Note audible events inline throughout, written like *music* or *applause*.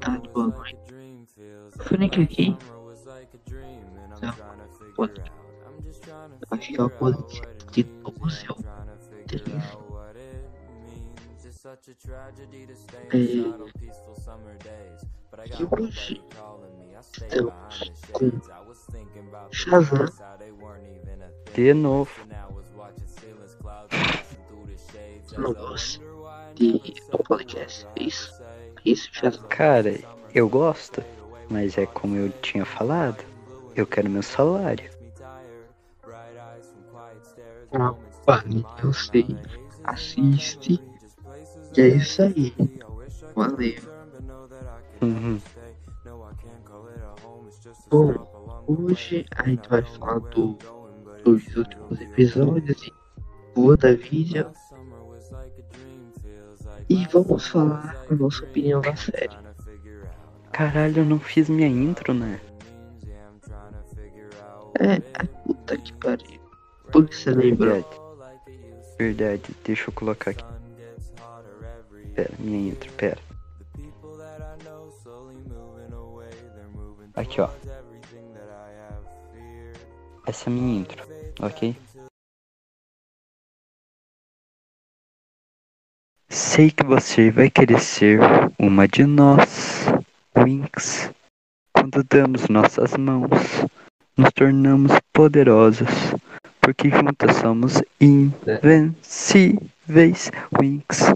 tarde, boa noite. Frank aqui. Não, pode. Acho que é o polícia de todo o seu interesse. É, e hoje estamos com Shazam. De novo. Não gosto de podcast. É isso? Isso? Cara, eu gosto, mas é como eu tinha falado. Eu quero meu salário. Ah, eu sei. Assiste. E é isso aí. Valeu. Uhum. Bom, hoje a gente vai falar do, dos últimos episódios de WandaVision. E vamos falar a nossa opinião da série. Caralho, eu não fiz minha intro, né? É, puta que pariu. Por que você lembrou? Verdade. Verdade, deixa eu colocar aqui. Pera, minha intro, pera. Aqui, ó. Essa é a minha intro, ok? Sei que você vai querer ser uma de nós, Winx. Quando damos nossas mãos, nos tornamos poderosas, porque juntas somos invencíveis, Winx.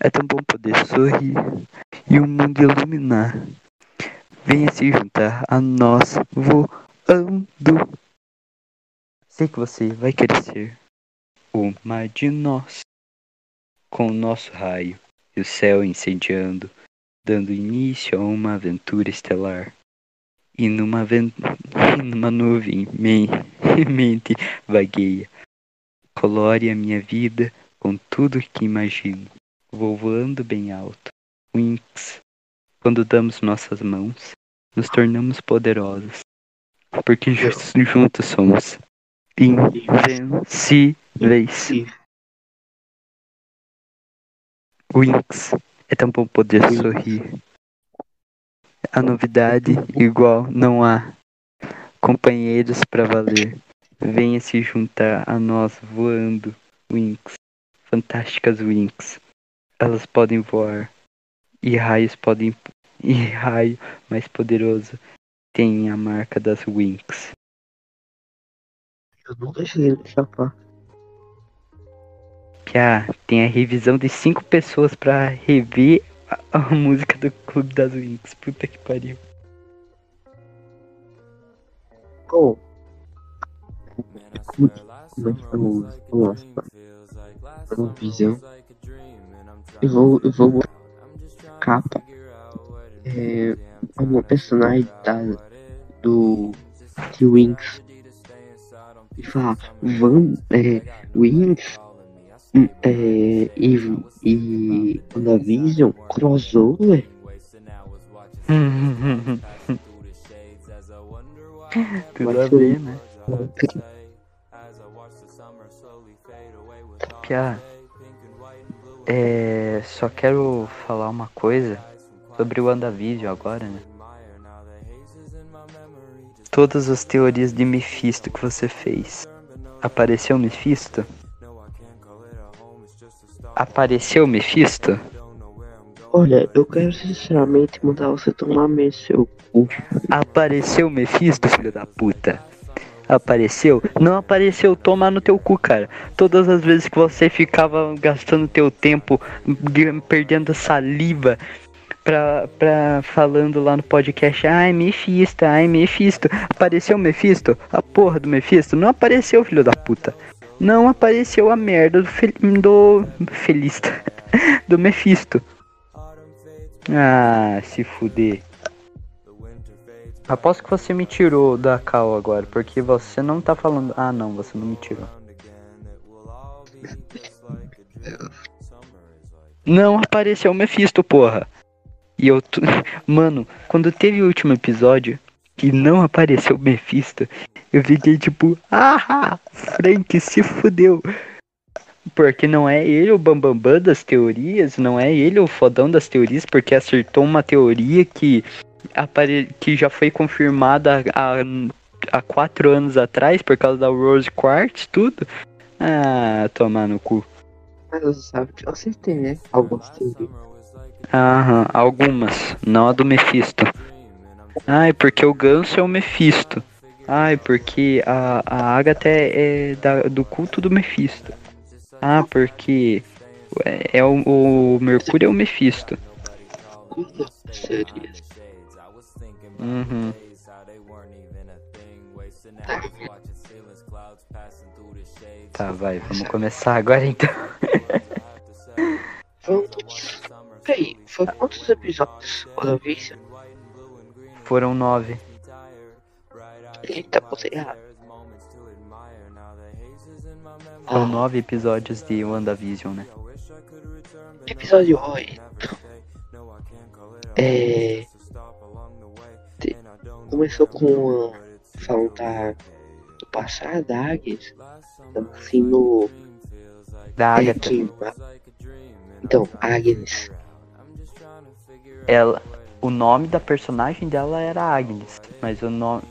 É tão bom poder sorrir e o mundo iluminar. Venha se juntar a nós voando. Sei que você vai querer ser uma de nós. Com o nosso raio e o céu incendiando, dando início a uma aventura estelar. E numa, *laughs* numa nuvem men... mente vagueia. Colore a minha vida com tudo que imagino. Vou voando bem alto. Winx. Quando damos nossas mãos, nos tornamos poderosos. Porque ju- juntos somos invencíveis. Winx. É tão bom poder Winx. sorrir. A novidade igual não há. Companheiros pra valer. Venha se juntar a nós voando. Winx. Fantásticas Winx. Elas podem voar. E raios podem. *laughs* E raio mais poderoso tem a marca das Winx. Eu nunca cheguei nessa parte. Piá, tem a revisão de cinco pessoas pra rever a, a música do Clube das Winx. Puta que pariu. Bom, como é que falamos? Nossa, uma. Eu vou, eu vou capa. É uma personagem da, do de Winx. E falar, Van, é, hum, é, e, e WandaVision crossover? *laughs* Tudo a ver, né? Piá, é, só quero falar uma coisa sobre o WandaVision agora, né? Todas as teorias de Mephisto que você fez. Apareceu Mephisto? Apareceu Mephisto? Olha, eu quero sinceramente mandar você tomar meio seu cu. Apareceu Mephisto, filho da puta? Apareceu? Não apareceu, toma no teu cu, cara. Todas as vezes que você ficava gastando teu tempo, perdendo saliva pra, pra falando lá no podcast, ai Mephisto, ai Mephisto. Apareceu Mephisto? A porra do Mephisto? Não apareceu, filho da puta. Não apareceu a merda do, fel do Felista. *laughs* Do Mephisto. Ah, se fuder. Aposto que você me tirou da cal agora, porque você não tá falando. Ah, não, você não me tirou. Não apareceu o Mephisto, porra. E eu. t- *laughs* Mano, quando teve o último episódio que não apareceu o Mephisto, eu fiquei tipo, ah, Frank se fudeu. Porque não é ele o bambambam bam, bam das teorias, não é ele o fodão das teorias, porque acertou uma teoria que, apare... que já foi confirmada há, há quatro anos atrás por causa da Rose Quartz, tudo. Ah, tomar no cu. Mas você sabe que eu acertei, né? Algumas teorias. Aham, algumas. Não a do Mephisto. Ai, porque o ganso é o Mephisto. Ai, porque a, a Agatha é, é da, do culto do Mephisto. Ah, porque é, é o, o Mercúrio é o Mephisto. Uhum. Tá, vai, vamos começar agora então. vamos. Peraí, foi quantos episódios Vision? Foram nove. Eita, botei errado. Foram nove episódios de WandaVision, né? Episódio 8. É. Começou com falando da, do passado da Agnes. Assim no. Da Agatha. então, Agnes. Ela. O nome da personagem dela era Agnes, mas o nome.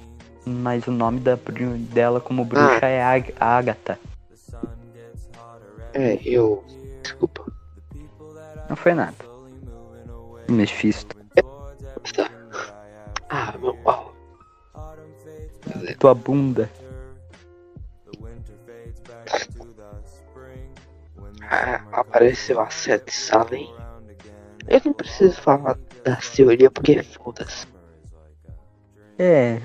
Mas o nome da, dela como bruxa ah. é Ag Agatha. É, eu. Desculpa. Não foi nada. Mephisto. Ah, meu pau. Tua bunda. Ah, apareceu a sete Salem. Eu não preciso falar da teoria porque foda-se. É,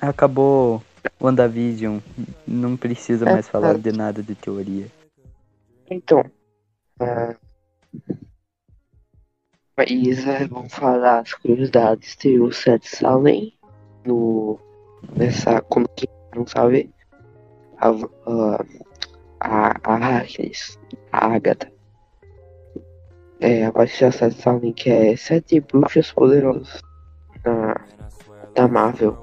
acabou WandaVision. Não precisa mais é, falar de nada de teoria. Então, uh, mas é, vamos falar as curiosidades. Tem o Seth Salem no, nessa, como que não sabe, a, uh, a, a Agnes, a Agatha. É, apareceu a Seth Salem que é Sete Bruxas Poderosas na, da Marvel.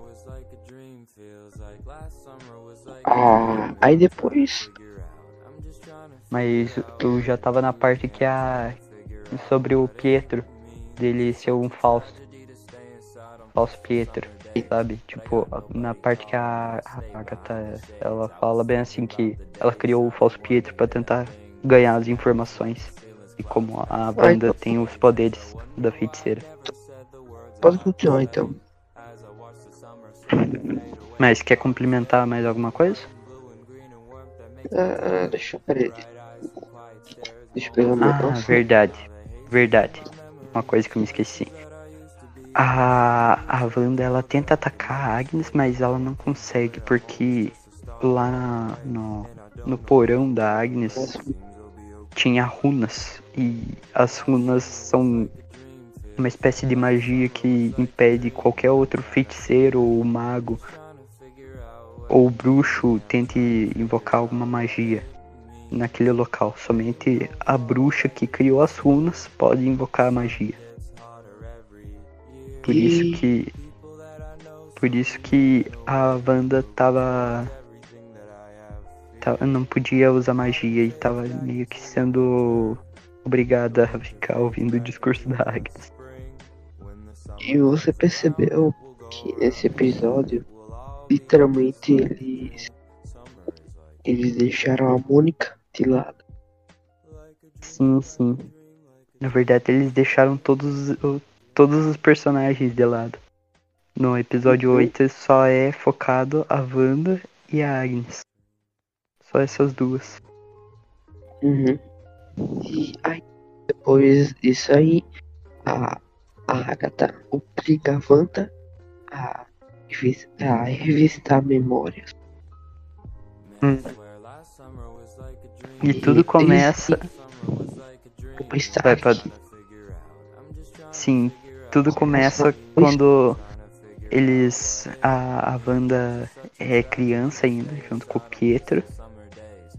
Ah, aí depois mas eu já tava na parte que a. sobre o Pietro, dele ser um falso. Falso Pietro, sabe? Tipo, na parte que a, a Agatha ela fala bem assim que ela criou o falso Pietro para tentar ganhar as informações. E como a banda tem os poderes da feiticeira. Pode continuar então. Mas quer complementar mais alguma coisa? Ah, deixa eu ver. Deixa eu pegar meu Ah, verdade. Verdade. Uma coisa que eu me esqueci. A, a Wanda, ela tenta atacar a Agnes, mas ela não consegue, porque lá no, no porão da Agnes tinha runas. E as runas são uma espécie de magia que impede qualquer outro feiticeiro ou mago ou bruxo tente invocar alguma magia naquele local. Somente a bruxa que criou as runas pode invocar a magia. Por e... isso que. Por isso que a Wanda tava. Tava. não podia usar magia e tava meio que sendo obrigada a ficar ouvindo o discurso da Agnes. E você percebeu que nesse episódio, literalmente eles. Eles deixaram a Mônica de lado. Sim, sim. Na verdade, eles deixaram todos, todos os personagens de lado. No episódio uhum. 8 só é focado a Wanda e a Agnes. Só essas duas. Uhum. E aí, depois disso aí, a, a Agatha obriga a Wanda a, a revistar memórias. Hum. E tudo começa. Vai, pode... Sim, tudo começa quando eles. A, a Wanda é criança ainda, junto com o Pietro.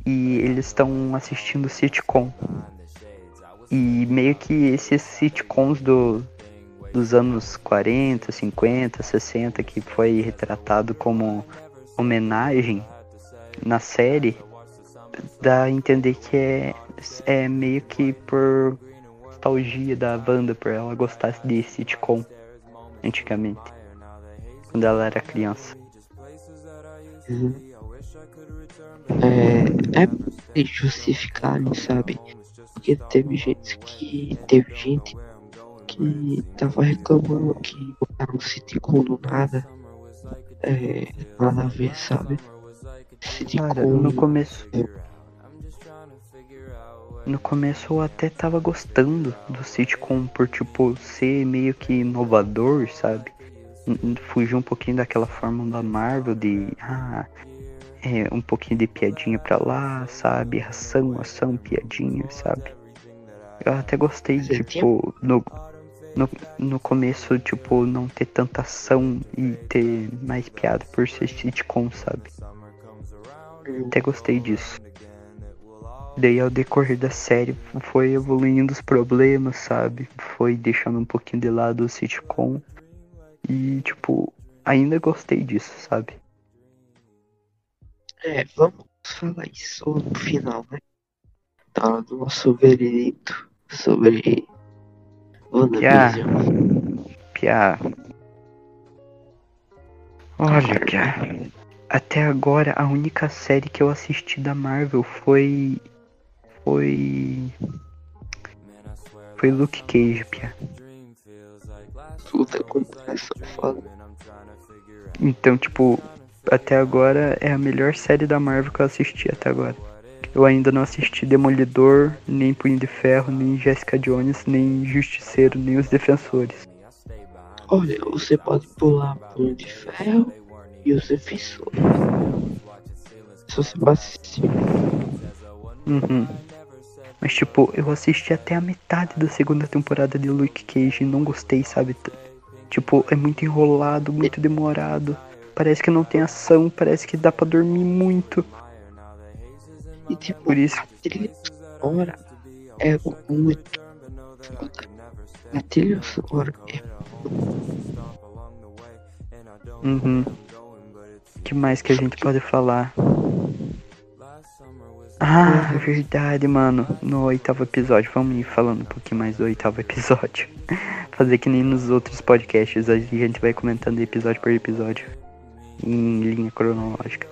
E eles estão assistindo sitcom. E meio que esses sitcoms do, dos anos 40, 50, 60, que foi retratado como homenagem na série, dá a entender que é é meio que por nostalgia da Wanda, por ela gostar de sitcom antigamente, quando ela era criança. Uhum. É, é justificável, sabe? Porque teve gente que. Teve gente que tava reclamando que botaram sitcom do nada. É, nada a ver, sabe? Cara, no começo. No começo eu até tava gostando do sitcom por tipo ser meio que inovador, sabe? Fugir um pouquinho daquela fórmula da Marvel de ah, é, um pouquinho de piadinha pra lá, sabe? Ação, ação, piadinha, sabe? Eu até gostei, Você tipo, no, no, no começo, tipo, não ter tanta ação e ter mais piada por ser sitcom, sabe? Até gostei disso. Daí ao decorrer da série foi evoluindo os problemas, sabe? Foi deixando um pouquinho de lado o sitcom. E tipo, ainda gostei disso, sabe? É, vamos falar isso no final, né? Hora do nosso veredito sobre WandaVision. Pia. Olha, Pia. Até agora a única série que eu assisti da Marvel foi. Foi. Foi Luke Cage, Pia. Tudo com essa foda. Então, tipo, até agora é a melhor série da Marvel que eu assisti até agora. Eu ainda não assisti Demolidor, nem Punho de Ferro, nem Jessica Jones, nem Justiceiro, nem Os Defensores. Olha, você pode pular Punho de Ferro e os defensores. Se você vai assistir. Uhum. Mas, tipo, eu assisti até a metade da segunda temporada de Luke Cage e não gostei, sabe? Tipo, é muito enrolado, muito demorado. Parece que não tem ação, parece que dá pra dormir muito. E tipo, Por isso. trilha sonora é muito. A trilha sonora é Uhum. que mais que a gente pode falar? Ah, verdade, mano. No oitavo episódio, vamos ir falando um pouquinho mais do oitavo episódio. *laughs* Fazer que nem nos outros podcasts, a gente vai comentando episódio por episódio. Em linha cronológica.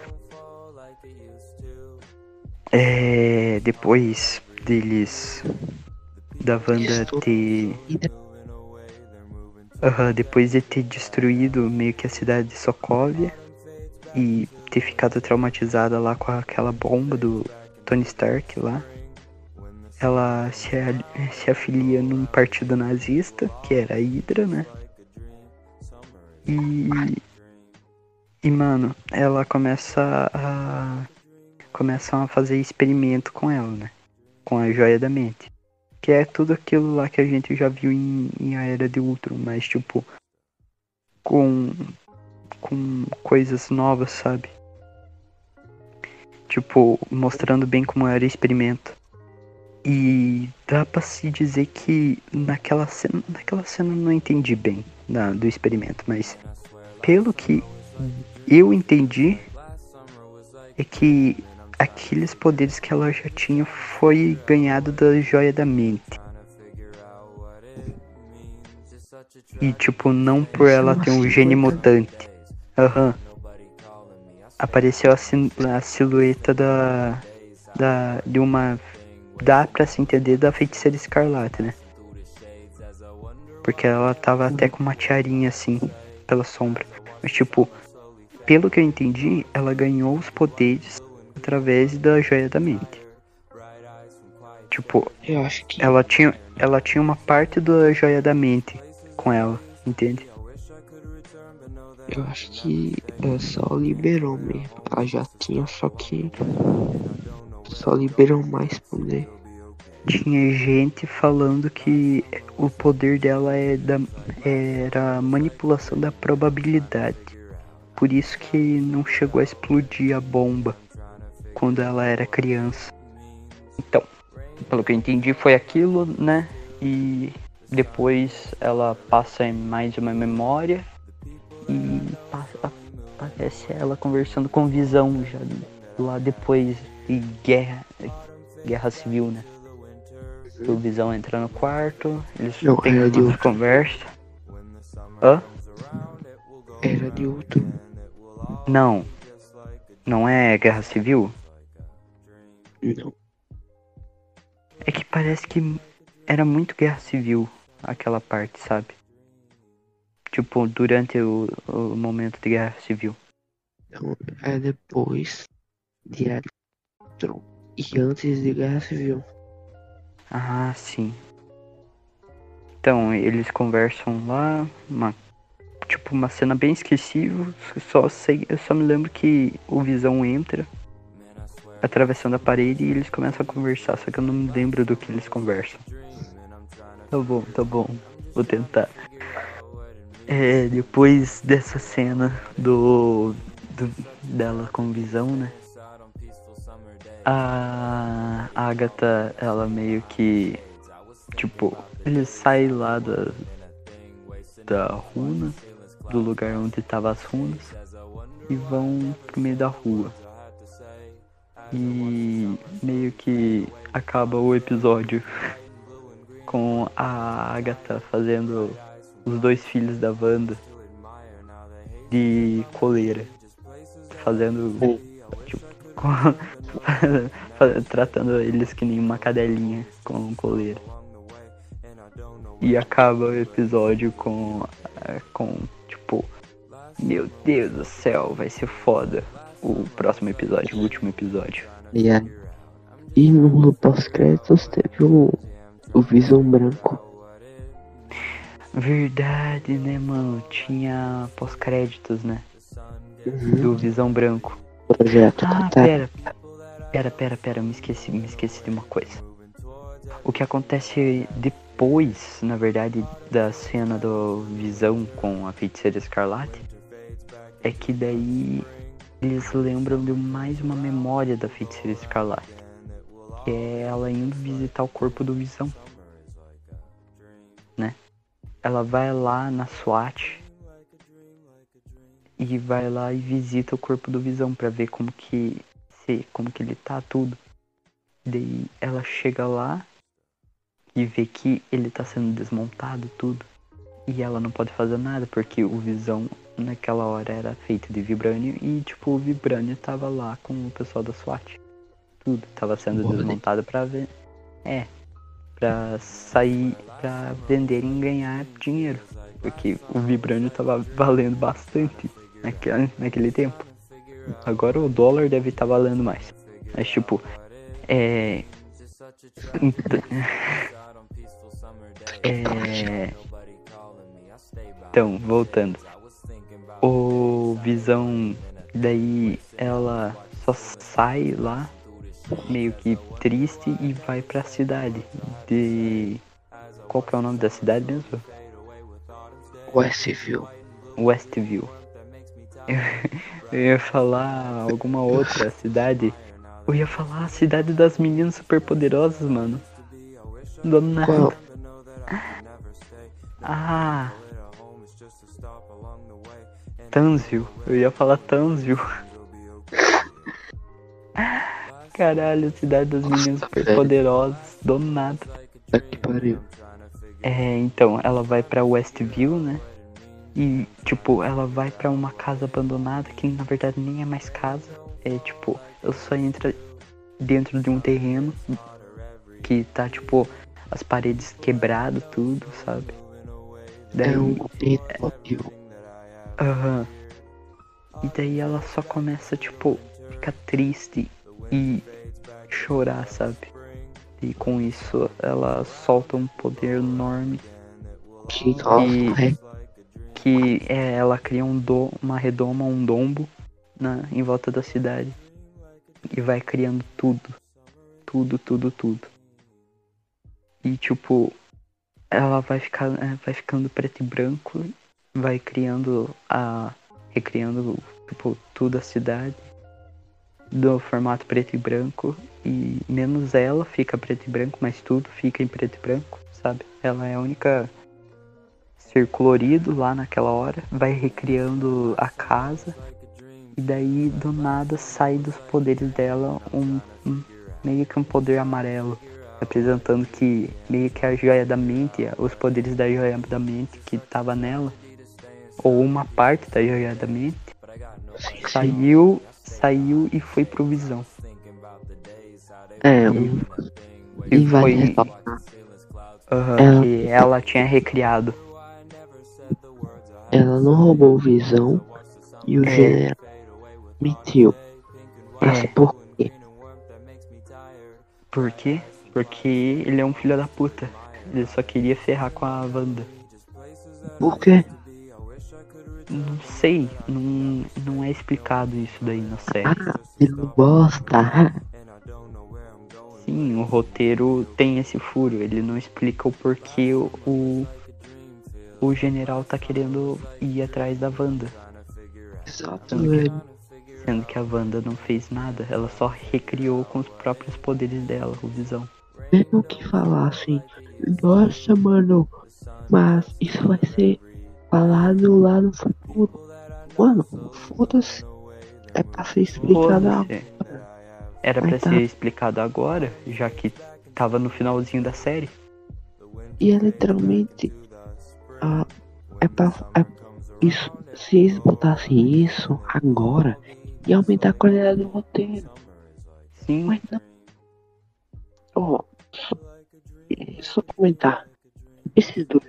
É. Depois deles. Da Wanda ter. Aham, depois de ter destruído meio que a cidade de Sokovia e ter ficado traumatizada lá com aquela bomba do Tony Stark lá, ela se, se afilia num partido nazista, que era a Hydra, né? E. E, mano, ela começa a. Começam a fazer experimento com ela, né? Com a joia da mente. Que é tudo aquilo lá que a gente já viu em, em A Era de Ultron, mas tipo. Com. Com coisas novas, sabe? Tipo, mostrando bem como era o experimento. E dá pra se dizer que naquela cena. Naquela cena eu não entendi bem da, do experimento, mas pelo que eu entendi é que aqueles poderes que ela já tinha foi ganhado da joia da mente. E tipo, não por ela ter um gene mutante. Aham. Apareceu a, sil- a silhueta da. da. de uma. dá pra se entender da feiticeira escarlate, né? Porque ela tava até com uma tiarinha assim, pela sombra. Mas tipo, pelo que eu entendi, ela ganhou os poderes através da joia da mente. Tipo, Eu acho que ela tinha, ela tinha uma parte da joia da mente com ela, entende? eu acho que é, só liberou mesmo. Ela já tinha, só que só liberou mais poder. Tinha gente falando que o poder dela é da, era manipulação da probabilidade. Por isso que não chegou a explodir a bomba quando ela era criança. Então, pelo que eu entendi foi aquilo, né? E depois ela passa em mais uma memória e passa, aparece ela conversando com Visão já lá depois de guerra, guerra civil, né? O Visão entra no quarto, eles Não, têm uma conversa. Hã? Era de outro. Não. Não é Guerra Civil? Não. É que parece que era muito Guerra Civil aquela parte, sabe? Tipo, durante o, o momento de Guerra Civil. Não, é depois de Tron. E antes de Guerra Civil. Ah, sim. Então, eles conversam lá, uma, tipo, uma cena bem esquecível. Só sei, eu só me lembro que o Visão entra, atravessando a parede e eles começam a conversar, só que eu não me lembro do que eles conversam. Tá bom, tá bom. Vou tentar. É, depois dessa cena do, do dela com visão, né? A Agatha, ela meio que tipo, ele sai lá da da runa, do lugar onde tava as runas e vão pro meio da rua. E meio que acaba o episódio *laughs* com a Agatha fazendo os dois filhos da Wanda de coleira. Fazendo. Tipo, *laughs* com- tratando eles que nem uma cadelinha com coleira. E acaba o episódio com. eh, com. Meu Deus do céu, vai ser foda. O próximo episódio, o último episódio. E, aí- e no pós-créditos teve o, o Visão Branco. Verdade, né, mano? Tinha pós-créditos, né? Uhum. Do Visão Branco. Projeto Ah, Catar. pera. Pera, pera, pera, me esqueci, me esqueci de uma coisa. O que acontece depois, na verdade, da cena do Visão com a feiticeira Escarlate é que daí eles lembram de mais uma memória da feiticeira Escarlate. Que é ela indo visitar o corpo do Visão. Né? Ela vai lá na SWAT e vai lá e visita o corpo do Visão pra ver como que se como que ele tá tudo. Daí ela chega lá e vê que ele tá sendo desmontado tudo. E ela não pode fazer nada porque o Visão naquela hora era feito de vibrânio e tipo o vibrânio tava lá com o pessoal da SWAT. Tudo tava sendo Boa, desmontado pra ver. É, pra sair pra venderem e ganhar dinheiro, porque o vibrânio tava valendo bastante naquele, naquele tempo. Agora o dólar deve estar valendo mais. Mas tipo, é. *laughs* É. Então, voltando. O Visão, daí ela só sai lá, meio que triste, e vai pra cidade. De. Qual que é o nome da cidade mesmo? Westview. Westview. Eu, eu ia falar alguma outra cidade. Eu ia falar a cidade das meninas superpoderosas, mano. Do nada. Qual? Ah. Tanzil. Eu ia falar Tanzil. *laughs* Caralho, cidade das meninas superpoderosas. Do nada. Tá que pariu. É, então, ela vai pra Westview, né? E, tipo, ela vai pra uma casa abandonada que na verdade nem é mais casa. É, tipo, ela só entra dentro de um terreno que tá, tipo, as paredes quebradas, tudo, sabe? Daí, É um Pinóquio. Aham. E daí ela só começa, tipo, ficar triste e chorar, sabe? E com isso ela solta um poder enorme Que nossa, E- é que é, ela cria um do, uma redoma, um dombo na, em volta da cidade. E vai criando tudo. Tudo, tudo, tudo. E tipo, ela vai ficar, é, vai ficando preto e branco, vai criando a. recriando tipo, tudo a cidade do formato preto e branco. E menos ela fica preto e branco, mas tudo fica em preto e branco, sabe? Ela é a única ser colorido lá naquela hora, vai recriando a casa e daí do nada sai dos poderes dela um, um- meio que um poder amarelo Representando que meio que a joia da mente, os poderes da joia da mente que tava nela, ou uma parte da joia da mente, saiu, saiu e foi pro visão. É, E, um, e foi ressaltar, aham, Ela- que ela tinha recriado. ela não roubou visão e o É. general mentiu. Mas É. por quê? Por quê? Porque ele é um filho da puta. Ele só queria ferrar com a Wanda. Por quê? Não sei, não, não é explicado isso daí na série. Ah, ele não gosta. Sim, o roteiro tem esse furo, ele não explica o porquê o, o, o general tá querendo ir atrás da Wanda. Exato, velho. Sendo que a Wanda não fez nada, ela só recriou com os próprios poderes dela, o Visão. Mesmo que falassem, nossa, mano, mas isso vai ser falado lá no futuro. Mano, foda-se. É pra ser explicado agora. Era pra tá. ser explicado agora, já que tava no finalzinho da série. E é literalmente. Ah, é pra. É, isso, se eles botassem isso agora, ia aumentar a qualidade do roteiro. Sim, Mas não. Ó, só, só comentar. Esses dois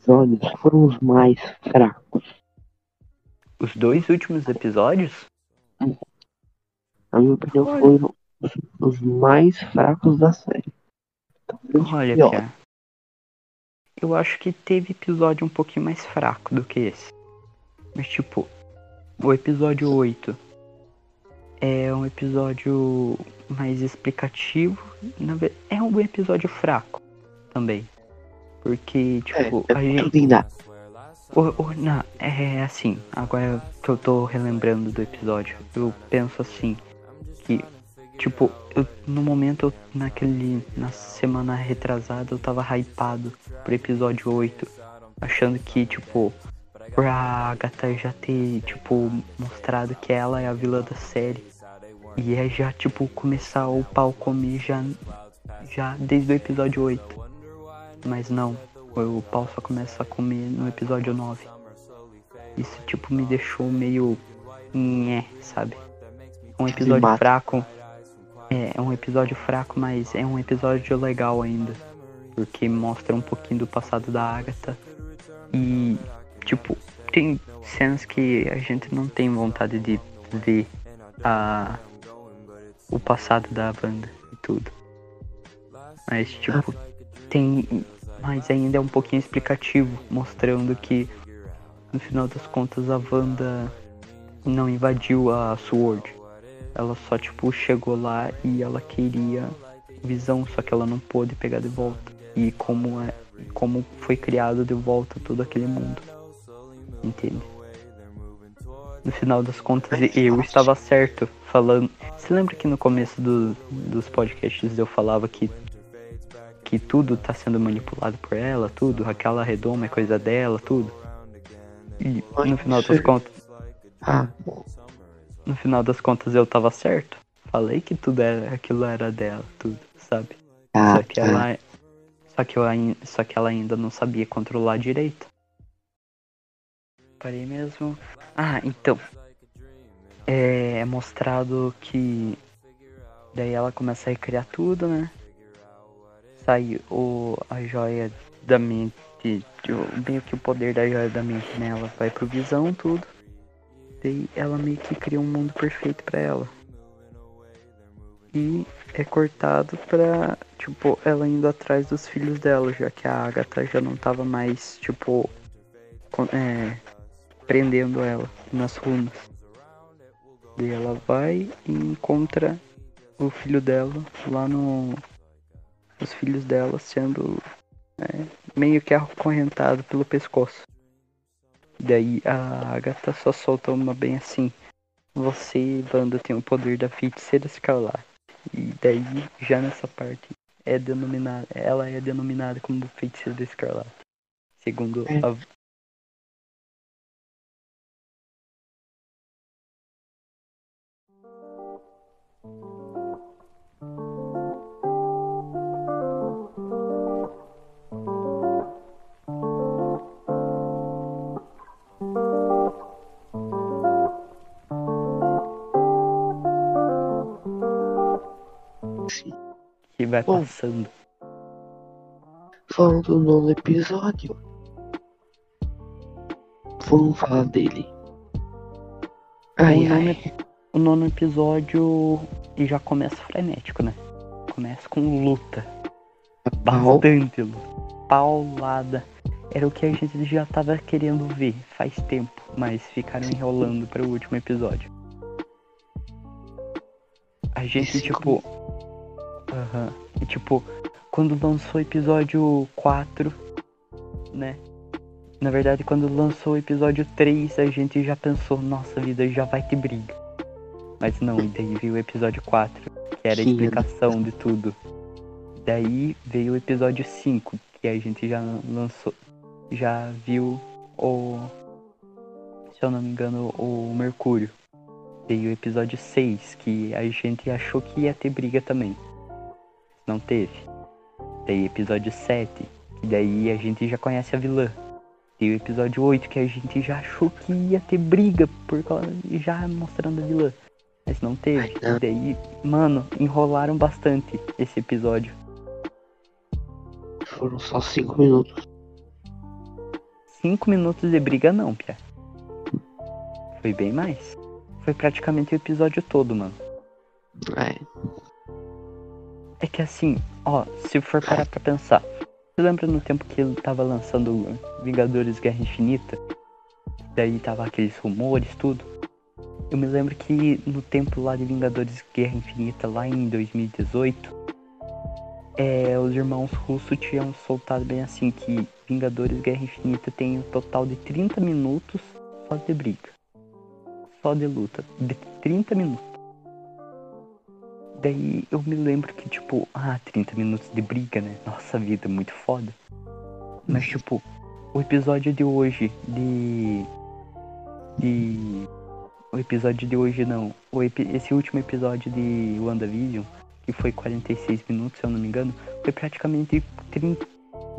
episódios foram os mais fracos. os dois últimos episódios, Na minha opinião, Olha. foram os, os mais fracos da série. Talvez olha, pior. Pia. Eu acho que teve episódio um pouquinho mais fraco do que esse. Mas tipo, o episódio 8 é um episódio mais explicativo. É um episódio fraco também. Porque, tipo, É, a é gente. O, o- não, é assim, agora que eu tô relembrando do episódio, eu penso assim, que, tipo, eu, no momento, eu, naquele, na semana retrasada, eu tava hypado pro episódio 8, achando que, tipo, pra Agatha já ter, tipo, mostrado que ela é a vilã da série, e é já, tipo, começar o pau comer já, já desde o episódio 8. Mas não, o pau só começa a comer no episódio 9. Isso, tipo, me deixou meio. Nhé, sabe? Um episódio fraco. É, é um episódio fraco, mas é um episódio legal ainda. Porque mostra um pouquinho do passado da Agatha. E, tipo, tem cenas que a gente não tem vontade de ver a, o passado da Wanda e tudo. Mas, tipo, tem. Mas ainda é um pouquinho explicativo, mostrando que no final das contas a Wanda não invadiu a Sword. Ela só tipo chegou lá e ela queria visão, só que ela não pôde pegar de volta. E como é como foi criado de volta todo aquele mundo. Entende? No final das contas eu estava certo falando. Você lembra que no começo do- dos podcasts eu falava que que tudo tá sendo manipulado por ela, tudo, aquela redoma é coisa dela, tudo. E no final das contas, Ah, no final das contas eu tava certo. Falei que tudo era, aquilo era dela, tudo, sabe? tá, só que tá. ela só que eu só que ela ainda não sabia controlar direito. Parei mesmo. Ah, então. É, é mostrado que daí ela começa a recriar tudo, né? Sai o a joia da mente, meio que o poder da joia da mente nela vai pro visão tudo. Daí ela meio que cria um mundo perfeito pra ela. E é cortado pra, tipo, ela indo atrás dos filhos dela, já que a Agatha já não tava mais, tipo, con- é, prendendo ela nas runas. E ela vai e encontra o filho dela lá no. Os filhos dela sendo é, meio que acorrentado pelo pescoço. Daí a Agatha só solta uma bem assim. Você, Wanda, tem o poder da feiticeira escarlate. E daí, já nessa parte, é denominada, ela é denominada como feiticeira escarlate. Segundo É. a que vai Bom. passando. Falando do nono episódio. Vamos falar dele. Ai, o, nono, ai. o nono episódio já começa frenético, né? Começa com luta. Bastante luta. Paulada. Era o que a gente já tava querendo ver faz tempo, mas ficaram enrolando para o último episódio. A gente, tipo. Aham. E, tipo, quando lançou o episódio 4, né? Na verdade, quando lançou o episódio 3, a gente já pensou, nossa vida já vai ter briga. Mas não, e *laughs* daí veio o episódio 4, que era a explicação de tudo. Daí veio o episódio 5, que a gente já lançou, já viu o. Se eu não me engano, o Mercúrio. Veio o episódio 6, que a gente achou que ia ter briga também. Não teve. Daí episódio 7, que daí a gente já conhece a vilã. E o episódio 8, que a gente já achou que ia ter briga, por causa, já mostrando a vilã. Mas não teve. E daí, mano, enrolaram bastante esse episódio. Foram só cinco minutos. Cinco minutos de briga não, Pia. Foi bem mais. Foi praticamente o episódio todo, mano. É. É que assim, ó, se for parar pra pensar, você lembra no tempo que ele tava lançando Vingadores Guerra Infinita? Daí tava aqueles rumores, tudo. Eu me lembro que no tempo lá de Vingadores Guerra Infinita, lá em 2018, é, os irmãos russos tinham soltado bem assim que Vingadores Guerra Infinita tem um total de 30 minutos só de briga. Só de luta. De 30 minutos. Daí eu me lembro que, tipo, ah, 30 minutos de briga, né? Nossa vida, muito foda. Mas, tipo, o episódio de hoje de. De. O episódio de hoje não. O epi- Esse último episódio de WandaVision, que foi 46 minutos, se eu não me engano, foi praticamente 30,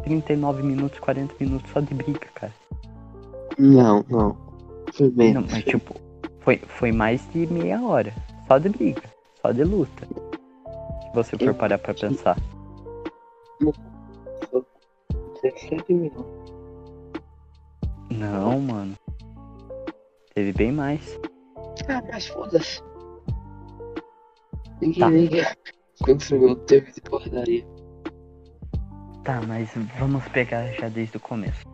39 minutos, 40 minutos só de briga, cara. Não, não. Foi bem. Não, mas tipo, foi, foi mais de meia hora. Só de briga. Só de luta. Se você for parar pra pensar. 17 minutos. Não, mano. Teve bem mais. Ah, mas foda-se. Ninguém Tá. liga. Quantos minutos teve de porradaria? Tá, mas vamos pegar já desde o começo.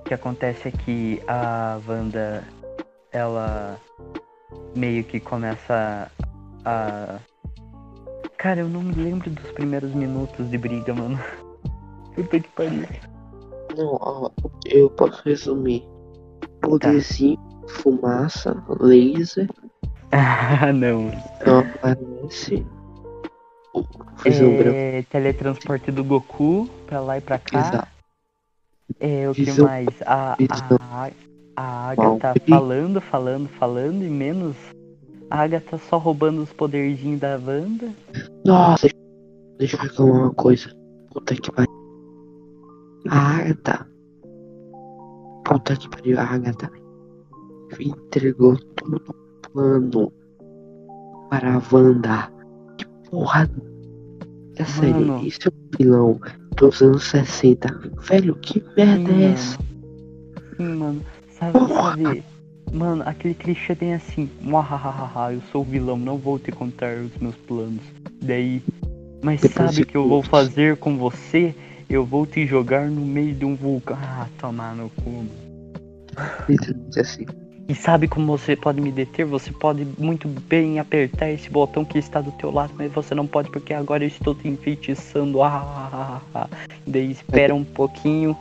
O que acontece é que a Wanda, ela meio que começa a. Cara, eu não me lembro dos primeiros minutos de briga, mano. *laughs* Puta que pariu. Não, ó, eu posso resumir. Poderzinho, fumaça, laser, Ah, *laughs* não. não aparece. É, teletransporte do Goku pra lá e pra cá. Exato. É, o que Visão- mais? A, a, a Agatha Valkyrie. falando, falando, falando e menos. A Agatha só roubando os poderzinhos da Wanda. Nossa, deixa eu reclamar uma coisa. Puta que pariu. A Agatha. Puta que pariu, a Agatha. Entregou todo o plano para a Wanda. Que porra. É sério, Mano. isso é um vilão dos anos 60. Velho, que merda Sim, é essa? Sim, mano. Sabe, sabe? Mano, aquele clichê tem assim. Muahahaha, eu sou o vilão, não vou te contar os meus planos. Daí. Mas Depois sabe o que eu vou fazer com você? Eu vou te jogar no meio de um vulcão. Ah, tomar no cu. Literalmente assim. E sabe como você pode me deter? Você pode muito bem apertar esse botão que está do teu lado, mas você não pode porque agora eu estou te enfeitiçando. Ah, ah, ah, ah. Daí espera um pouquinho,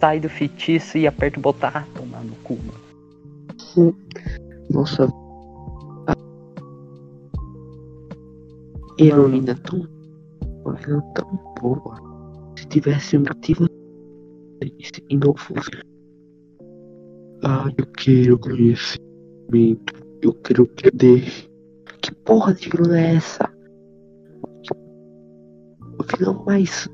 sai do feitiço e aperta o botão. Ah, tomar no cu, mano. Nossa. Heroína tão. Vilã tão boa. Se tivesse um motivo e não fosse. Ah, eu quero conhecimento. Eu quero poder. Que porra de vilã é essa? O vilão mais.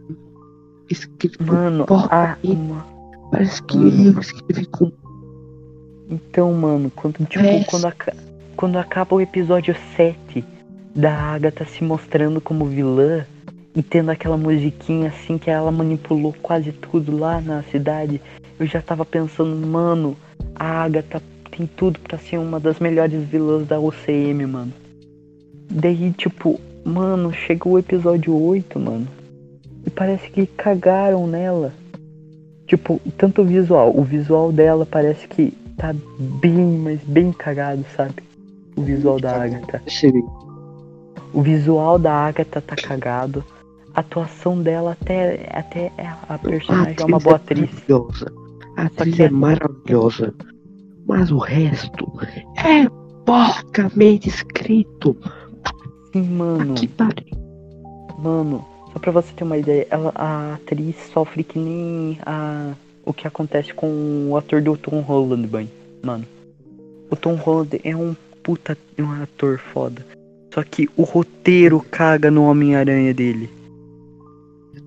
Mano, porra, ah, uma- parece que mano. eu escrevi com. então, mano, quando, tipo, É. quando, aca- quando acaba o episódio 7, da Agatha se mostrando como vilã e tendo aquela musiquinha assim que ela manipulou quase tudo lá na cidade, eu já tava pensando, mano, a Agatha tem tudo para ser uma das melhores vilãs da OCM, mano. Daí, tipo, mano, chegou o episódio 8, mano. E parece que cagaram nela. Tipo, tanto o visual, o visual dela parece que tá bem, mas bem cagado, sabe? O visual da Agatha. O visual da Agatha tá cagado. A atuação dela até, até a personagem é uma boa atriz. Maravilhosa. A atriz é maravilhosa. Mas o resto é porcamente escrito. Sim, mano. Que pariu. Mano, só pra você ter uma ideia, ela, a atriz sofre que nem a, o que acontece com o ator do Tom Holland. Mano. O Tom Holland é um puta um ator foda. Só que o roteiro caga no Homem-Aranha dele.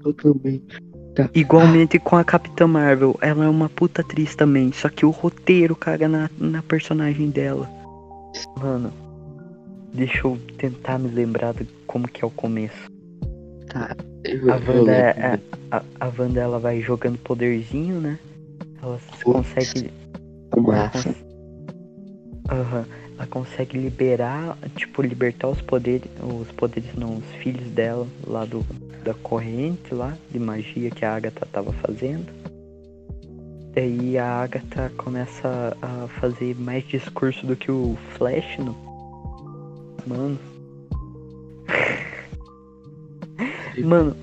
Totalmente. Tá. Igualmente com a Capitã Marvel. Ela é uma puta atriz também. Só que o roteiro caga na, na personagem dela. Mano. Deixa eu tentar me lembrar de como que é o começo. A Wanda, é, a, a Wanda ela vai jogando poderzinho, né? Ela consegue. Ela, cons... uhum. ela consegue liberar, tipo, libertar os poderes. Os poderes não, os filhos dela lá do, da corrente lá de magia que a Agatha tava fazendo. Daí a Agatha começa a fazer mais discurso do que o Flash, no... Mano. *laughs* Mano,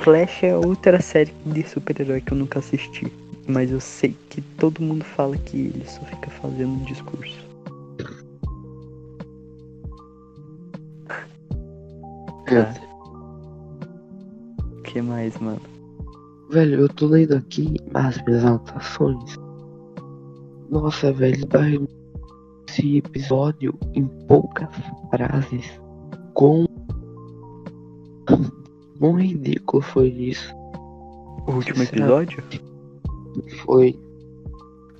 Flash é outra série de super-herói que eu nunca assisti. Mas eu sei que todo mundo fala que ele só fica fazendo discurso. É. O que mais, mano? Velho, eu tô lendo aqui as minhas anotações. Nossa, velho, esse episódio em poucas frases. Com. Quão ridículo foi isso? O último episódio? Foi.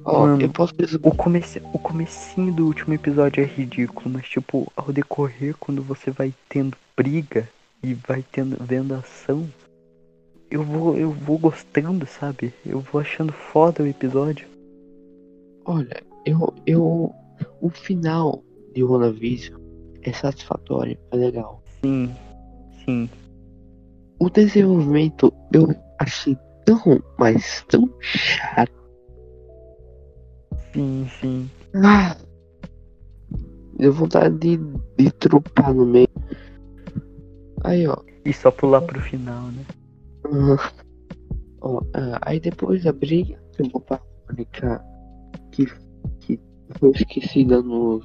Ó, Mano, eu posso. O, comece... o comecinho do último episódio é ridículo, mas tipo, ao decorrer, quando você vai tendo briga e vai tendo vendo ação, eu vou, eu vou gostando, sabe? Eu vou achando foda o episódio. Olha, eu. eu o final de WandaVision é satisfatório, é legal. Sim, sim. O desenvolvimento eu achei tão, mas tão chato. Sim, sim. Ah, deu vontade de, de trupar no meio. Aí, ó. E só pular pro final, né? ah, ó, ah, aí depois da briga, eu vou pra Mônica que, que foi esquecida nos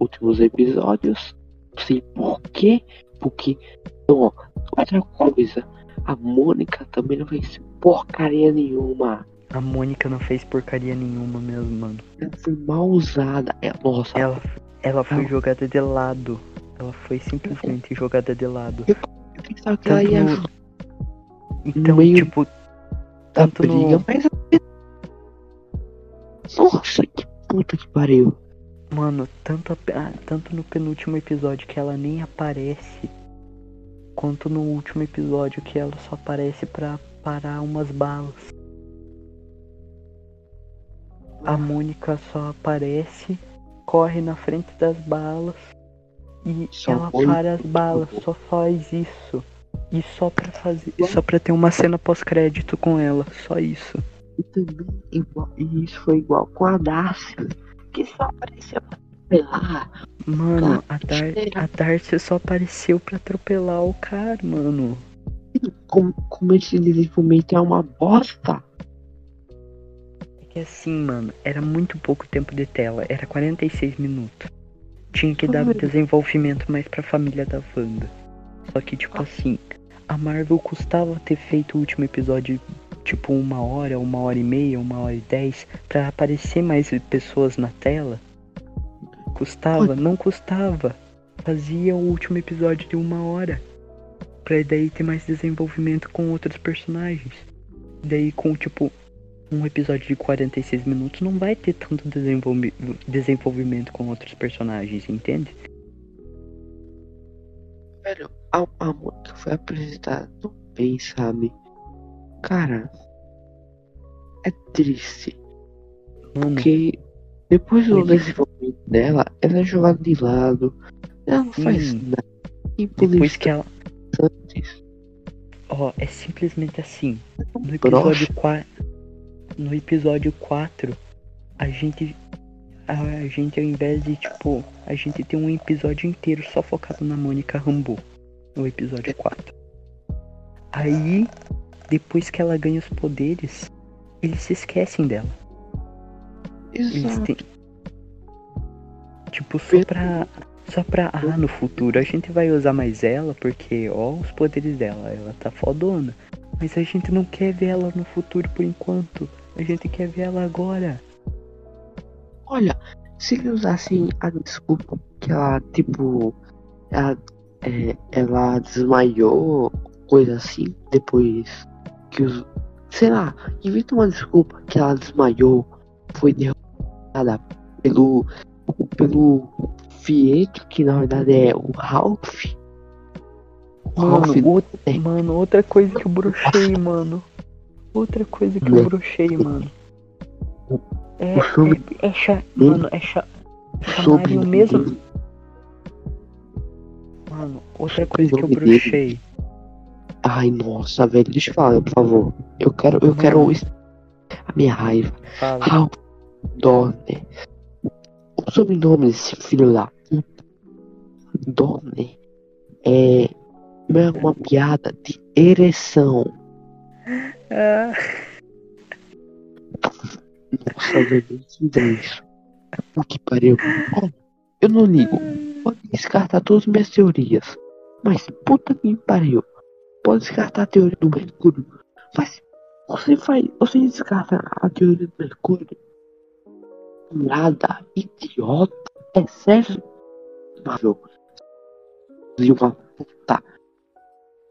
últimos episódios. Não sei por quê. Porque, então, ó, outra coisa. A Mônica também não fez porcaria nenhuma. A Mônica não fez porcaria nenhuma mesmo, mano. Ela foi mal usada. É, nossa, Ela, ela foi Não. jogada de lado. Ela foi simplesmente jogada de lado. eu pensava que ela Tanto ia no- Então, meio tipo, tanto briga, no. mas. Nossa, que puta que pariu. Mano, tanto, a- ah, tanto no penúltimo episódio que ela nem aparece, quanto no último episódio que ela só aparece pra parar umas balas. A Mônica só aparece, corre na frente das balas e Só ela para as balas, só faz isso. E só pra fazer. Só pra ter uma cena pós-crédito com ela, só isso. E também igual, e isso foi igual com a Darcy, que só apareceu atropelar. Mano, a, Dar a Darcy só apareceu pra atropelar o cara, mano. Como, como esse desenvolvimento é uma bosta. É que assim, mano, era muito pouco tempo de tela, era 46 minutos. Tinha que dar desenvolvimento mais pra família da Wanda. Só que, tipo assim, a Marvel custava ter feito o último episódio, tipo, uma hora, uma hora e meia, uma hora e dez, pra aparecer mais pessoas na tela. Custava? Não custava. Fazia o último episódio de uma hora. Pra daí ter mais desenvolvimento com outros personagens. Daí com, tipo, um episódio de 46 minutos não vai ter tanto desenvolvi- desenvolvimento com outros personagens, entende? a, a Mônica foi apresentada tão bem, sabe? Cara, é triste. Mano, Porque depois do é. desenvolvimento dela, ela é jogada de lado. Ela não faz Sim. nada. E por depois que ela. Ó, é simplesmente assim. No episódio 4. No episódio 4, a gente. A, a gente, ao invés de, tipo, a gente tem um episódio inteiro só focado na Mônica Rambeau. No episódio 4. Aí, depois que ela ganha os poderes, eles se esquecem dela. Eles Exato. têm. Tipo, só pra. Só pra. Ah, no futuro a gente vai usar mais ela, porque, ó, os poderes dela. Ela tá fodona. Mas a gente não quer ver ela no futuro por enquanto. A gente quer ver ela agora. Olha, se eles usassem a desculpa que ela, tipo, ela, é, ela desmaiou, coisa assim, depois que os. Sei lá, inventa uma desculpa que ela desmaiou, foi pelo. pelo Fietro, que na verdade é o Ralph. O Ralph Mano, outra, mano, outra coisa que eu brochei, mano. Outra coisa que eu brochei, mano. É, é, é cha- Hum? Mano, é cha- sobre o mesmo. Mano, outra coisa que eu brochei. Ai, nossa, velho, deixa eu falar, por favor. Eu quero, eu quero es- a minha raiva. Fala. Ralph Donner. O sobrenome desse filho da puta, Donner, é uma piada de ereção. Ah, Nossa, velho, isso? O que pariu. Olha, eu não ligo. Pode descartar todas as minhas teorias. Mas puta que pariu. Pode descartar a teoria do Mercúrio. Mas você faz. Você descarta a teoria do Mercúrio. Nada idiota. É sério. Marvel. E uma puta.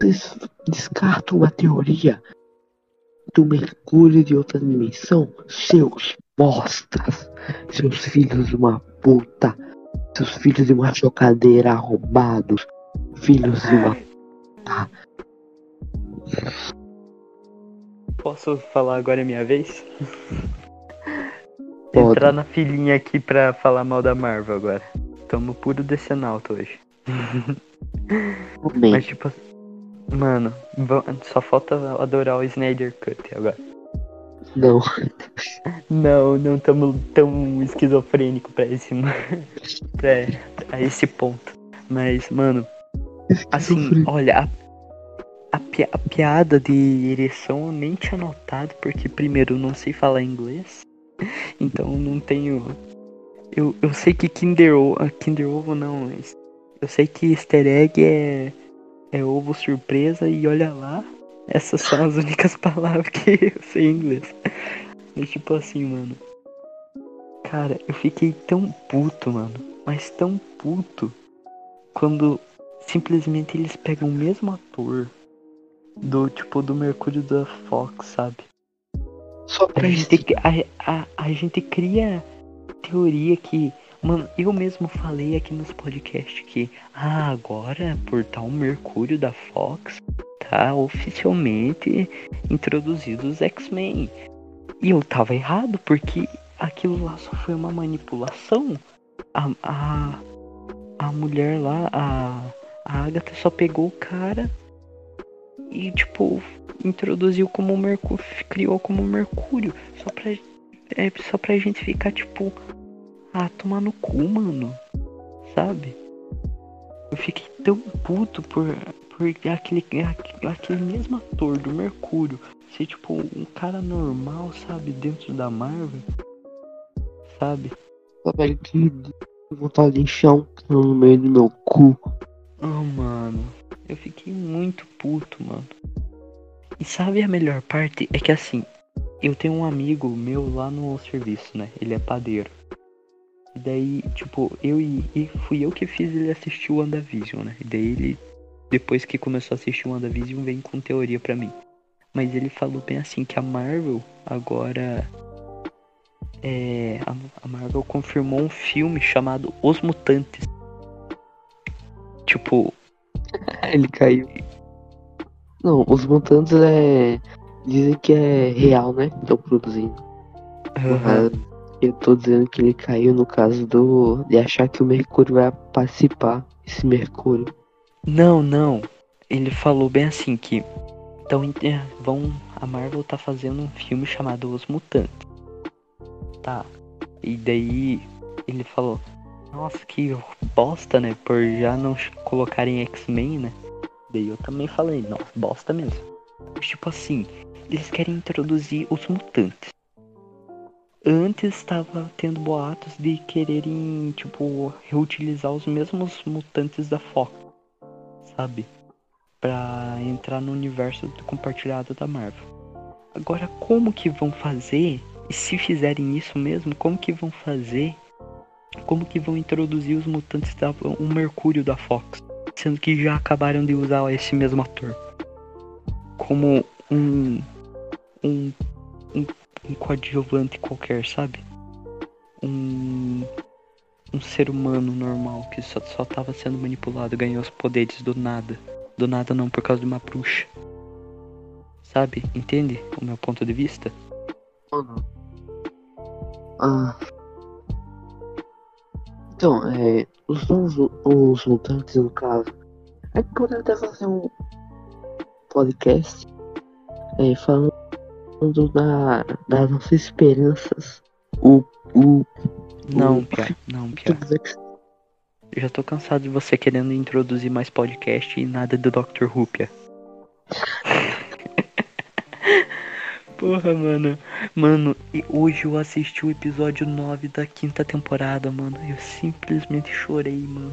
Vocês descartam a teoria do Mercúrio de outra dimensão? Seus bostas. Seus filhos de uma puta. Seus filhos de uma chocadeira arrombados. Filhos de uma. posso falar agora é minha vez? Pode. Entrar na filinha aqui pra falar mal da Marvel agora. Tamo puro decenalto hoje. Mas tipo. Mano, só falta adorar o Snyder Cut agora. Não. Não, não tamo tão esquizofrênico pra esse. *laughs* pra, a esse ponto. Mas, mano, Assim, olha, a, a, a piada de ereção eu nem tinha notado, porque primeiro eu não sei falar inglês, então não tenho. Eu, eu sei que Kinder Ovo. Kinder Ovo não, mas. Eu sei que easter egg é, é ovo surpresa e olha lá. Essas são as *laughs* únicas palavras que eu sei em inglês. Tipo assim, mano. Cara, eu fiquei tão puto, mano. Mas tão puto. Quando simplesmente eles pegam o mesmo ator do tipo do Mercúrio da Fox, sabe? Só A pra gente, gente. a, a, a gente cria teoria que. Mano, eu mesmo falei aqui nos podcasts que ah, agora por tal Mercúrio da Fox tá oficialmente introduzido os X-Men. E eu tava errado, porque aquilo lá só foi uma manipulação. A, a, a mulher lá, a, a Agatha só pegou o cara e, tipo, introduziu como Mercúrio, criou como Mercúrio. Só pra, é, só pra gente ficar, tipo, ah, tomar no cu, mano. Sabe? Eu fiquei tão puto por, por aquele, aquele, aquele mesmo ator do Mercúrio ser, tipo, um cara normal, sabe? Dentro da Marvel. Sabe? Velho, que vontade de encher um no meio do meu cu. Oh, mano. Eu fiquei muito puto, mano. E sabe a melhor parte? É que assim, eu tenho um amigo meu lá no serviço, né? Ele é padeiro. E daí, tipo, eu e, e fui eu que fiz ele assistir o WandaVision, né? E daí ele, depois que começou a assistir o WandaVision, vem com teoria pra mim. Mas ele falou bem assim que a Marvel agora. É. A, a Marvel confirmou um filme chamado Os Mutantes. Tipo, *laughs* Ele caiu. Não, os mutantes é. Dizem que é real, né? Estão produzindo. Mas eu tô dizendo que ele caiu no caso do. de achar que o Mercúrio vai participar. Esse Mercúrio. Não, não. Ele falou bem assim que. Então vão. A Marvel tá fazendo um filme chamado Os Mutantes. Tá. E daí ele falou. Nossa, que bosta, né? Por já não colocarem X-Men, né? Daí eu também falei, nossa, bosta mesmo. Tipo assim, eles querem introduzir os mutantes. Antes estava tendo boatos de quererem, tipo, reutilizar os mesmos mutantes da Fox, sabe? Pra entrar no universo compartilhado da Marvel. Agora, como que vão fazer? E se fizerem isso mesmo, como que vão fazer? Como que vão introduzir os mutantes da o Mercúrio da Fox, sendo que já acabaram de usar esse mesmo ator como um um, um, um coadjuvante qualquer, sabe? Um, um ser humano normal que só, só tava sendo manipulado, ganhou os poderes do nada. Do nada não, por causa de uma bruxa. Sabe? Entende o meu ponto de vista? Mano. Ah. Então, é. Os novos os mutantes, no caso. A gente poderia até fazer um podcast é, falando da, das nossas esperanças. O. o Não, o, Pia, não, Pia. Eu já tô cansado de você querendo introduzir mais podcast e nada do Dr. Who, Pia. *laughs* Porra, mano. Mano, e hoje eu assisti o episódio 9 da quinta temporada, mano. Eu simplesmente chorei, mano.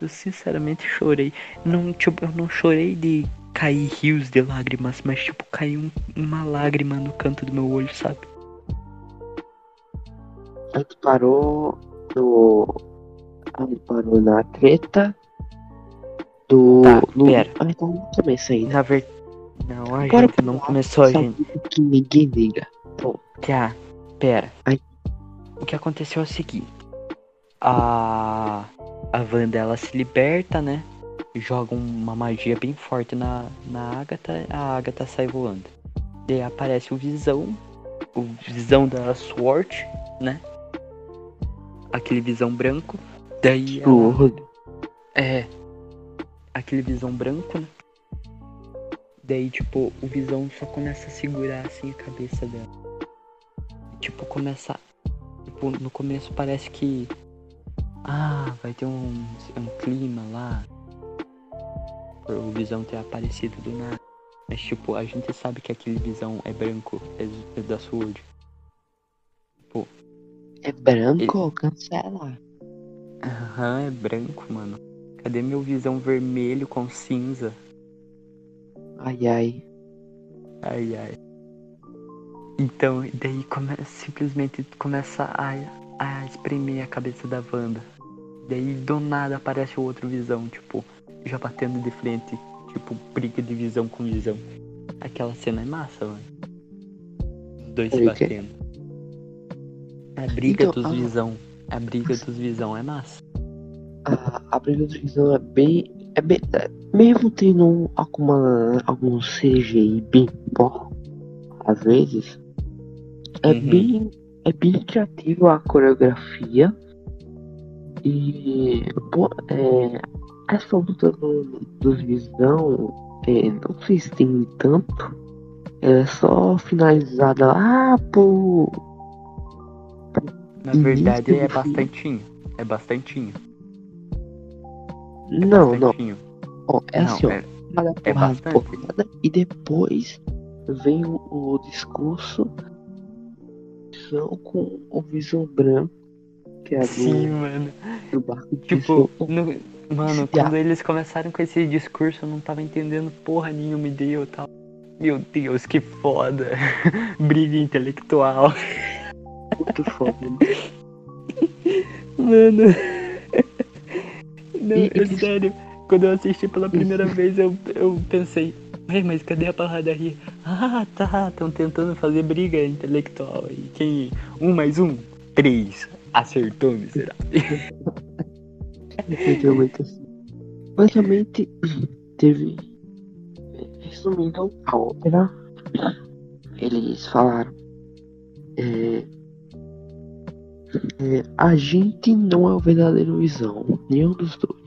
Eu sinceramente chorei. Não, tipo, eu não chorei de cair rios de lágrimas, mas tipo, caiu um, uma lágrima no canto do meu olho, sabe? A gente parou no. A gente parou na treta do. Tá, no... pera. Ah, então não começa ainda. Na verdade. Não, a Bora gente não começou, sabe gente. Que ninguém liga. Pronto. Tá, pera. Ai. O que aconteceu é o seguinte. A. A Wanda ela se liberta, né? Joga uma magia bem forte na, na Agatha, a Agatha sai voando. Daí aparece o Visão, o Visão da Sword, né? Aquele Visão branco. Daí ela, O é. Aquele visão branco, né? Daí, tipo, o visão só começa a segurar assim a cabeça dela. Tipo, começa. Tipo, no começo parece que. Ah, vai ter um, um clima lá. Por o visão ter aparecido do nada. Mas, tipo, a gente sabe que aquele visão é branco, é, é da Sword. é branco? Cancela. Aham, é branco, mano. Cadê meu visão vermelho com cinza? Ai ai. Ai, ai. Então, daí come, simplesmente começa a, a espremer a cabeça da Wanda. Daí do nada aparece o outro visão, tipo, já batendo de frente. Tipo, briga de visão com visão. Aquela cena é massa, mano. Os dois se batendo. A briga Então, dos ah. visão. A briga dos visão é massa. A, a briga do visão é bem. É bem. é- mesmo tendo alguma, algum CGI bem pó, às vezes, é Uhum. bem. É bem criativo a coreografia. E. Pô, é, essa luta do, dos visão. É, não se estende tanto. Ela é só finalizada lá por. Na verdade é do bastantinho. É bastantinho. Não, não. bastantinho. Ó, é Não, assim, ó. é- porrada, é porrada, porrada, e depois vem o, o discurso com o visão branco, que é Sim, do, mano. do barco de Tipo, no- mano, quando eles começaram com esse discurso, eu não tava entendendo porra nenhuma e daí eu tava. Meu Deus, que foda. *laughs* Briga intelectual. muito foda. né? *laughs* Mano. Não, é sério. Quando eu assisti pela primeira vez, eu, eu pensei, Ué, mas cadê a porradaria? Ah, tá, estão tentando fazer briga intelectual. E quem. Um mais um? Três. Acertou, miserável. Muito assim. basicamente teve. Resumindo a ópera, eles falaram. é, é, a gente não é o verdadeiro visão, nenhum dos dois.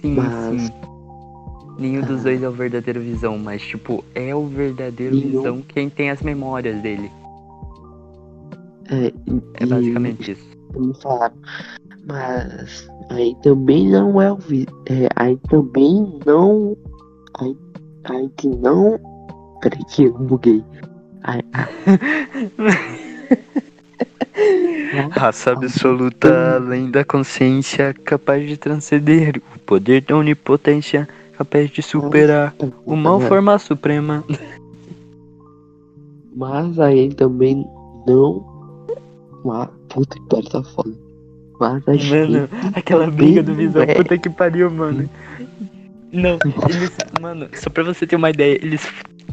Sim, Mas- sim. Nenhum dos dois é o verdadeiro visão, mas tipo, é o verdadeiro Nenhum. visão quem tem as memórias dele. É, É e- basicamente isso. Como falaram. Mas aí também não é o vi é, aí também não. Aí, aí que não. Peraí que eu buguei. Aí, *laughs* Raça absoluta, além da consciência, capaz de transcender o poder da onipotência, capaz de superar o mal forma suprema. mas aí também não. Mas, puta que pariu, tá foda. Mas a Mano, aquela briga do visão, é. puta que pariu, mano. Não, eles. Mano, só pra você ter uma ideia, eles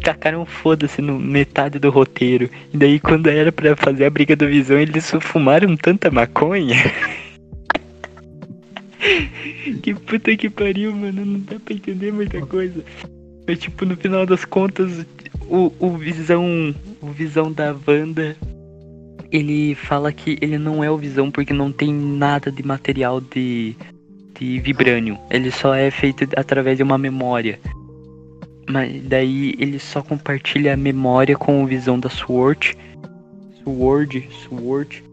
tacaram foda-se no metade do roteiro. E daí, quando era pra fazer a briga do visão, eles fumaram tanta maconha. *laughs* que puta que pariu, mano. Não dá pra entender muita coisa. Mas, tipo, no final das contas, o, o visão. O visão da Wanda. Ele fala que ele não é o visão porque não tem nada de material de de vibrânio. Ele só é feito através de uma memória. Mas daí ele só compartilha a memória com o visão da Sword. Sword, Sword.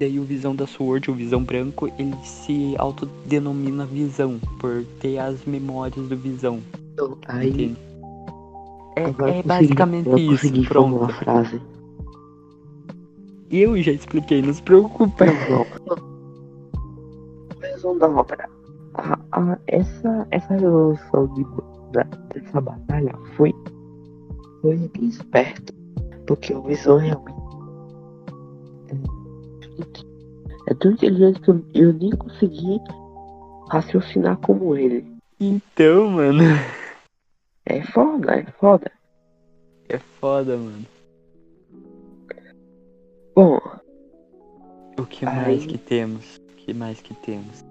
Daí o visão da Sword, o visão branco, ele se autodenomina visão por ter as memórias do visão. Aí. Entende? É, agora eu é consegui- basicamente eu isso. Pronto. a frase. Eu já expliquei, não se preocupa. Não, não. Resumo da ópera. A, a, essa, essa resolução de, da, dessa batalha foi, foi esperto. Porque o Visão realmente. É, é tão inteligente que eu, eu nem consegui raciocinar como ele. Então, mano. É foda, é foda. É foda, mano. Bom, O que Aí- mais que temos? O que mais que temos?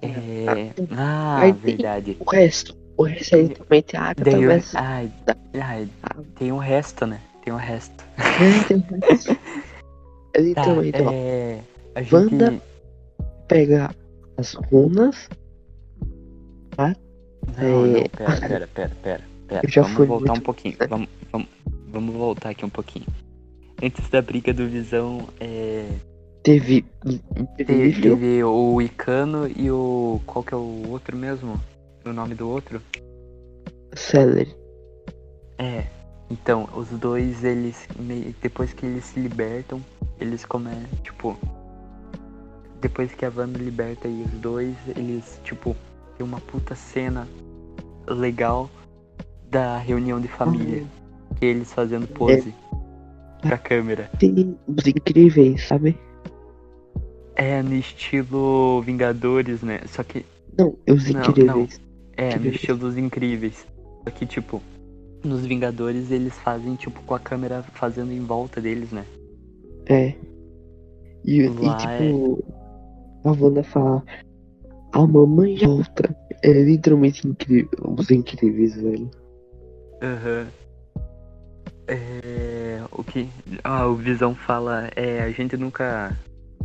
É. Ah, Aí tem- verdade. o resto. O resto literalmente a Agatha Daí, eu- versus ai, ai, tem um resto, né? Tem um resto. *laughs* É *laughs* Tá, ó. é. A gente. Wanda- Pega as runas. Não, É. não, pera, pera, pera, pera. pera. Eu já Vamos fui voltar um muito- pouquinho. Vamos, vamos, vamos voltar aqui um pouquinho. Antes da briga do Visão, é. Teve, Teve. teve o Icano e o. Qual que é o outro mesmo? O nome do outro? Celery. É. Então, os dois, eles. Depois que eles se libertam, eles começam. Tipo. Depois que a Wanda liberta e os dois, eles, tipo, tem uma puta cena legal da reunião de família. Que eles fazendo pose pra câmera. Tem os incríveis, sabe? É no estilo Vingadores, né? Só que Não, os Não, incríveis. É, no Incríveis. estilo dos incríveis. Só que, tipo, nos Vingadores eles fazem, tipo, com a câmera fazendo em volta deles, né? É. E, e, tipo. A Wanda fala. A mamãe já volta. É literalmente incrível. Os incríveis, velho. Aham. É. O que. Ah, o Visão fala. É, a gente nunca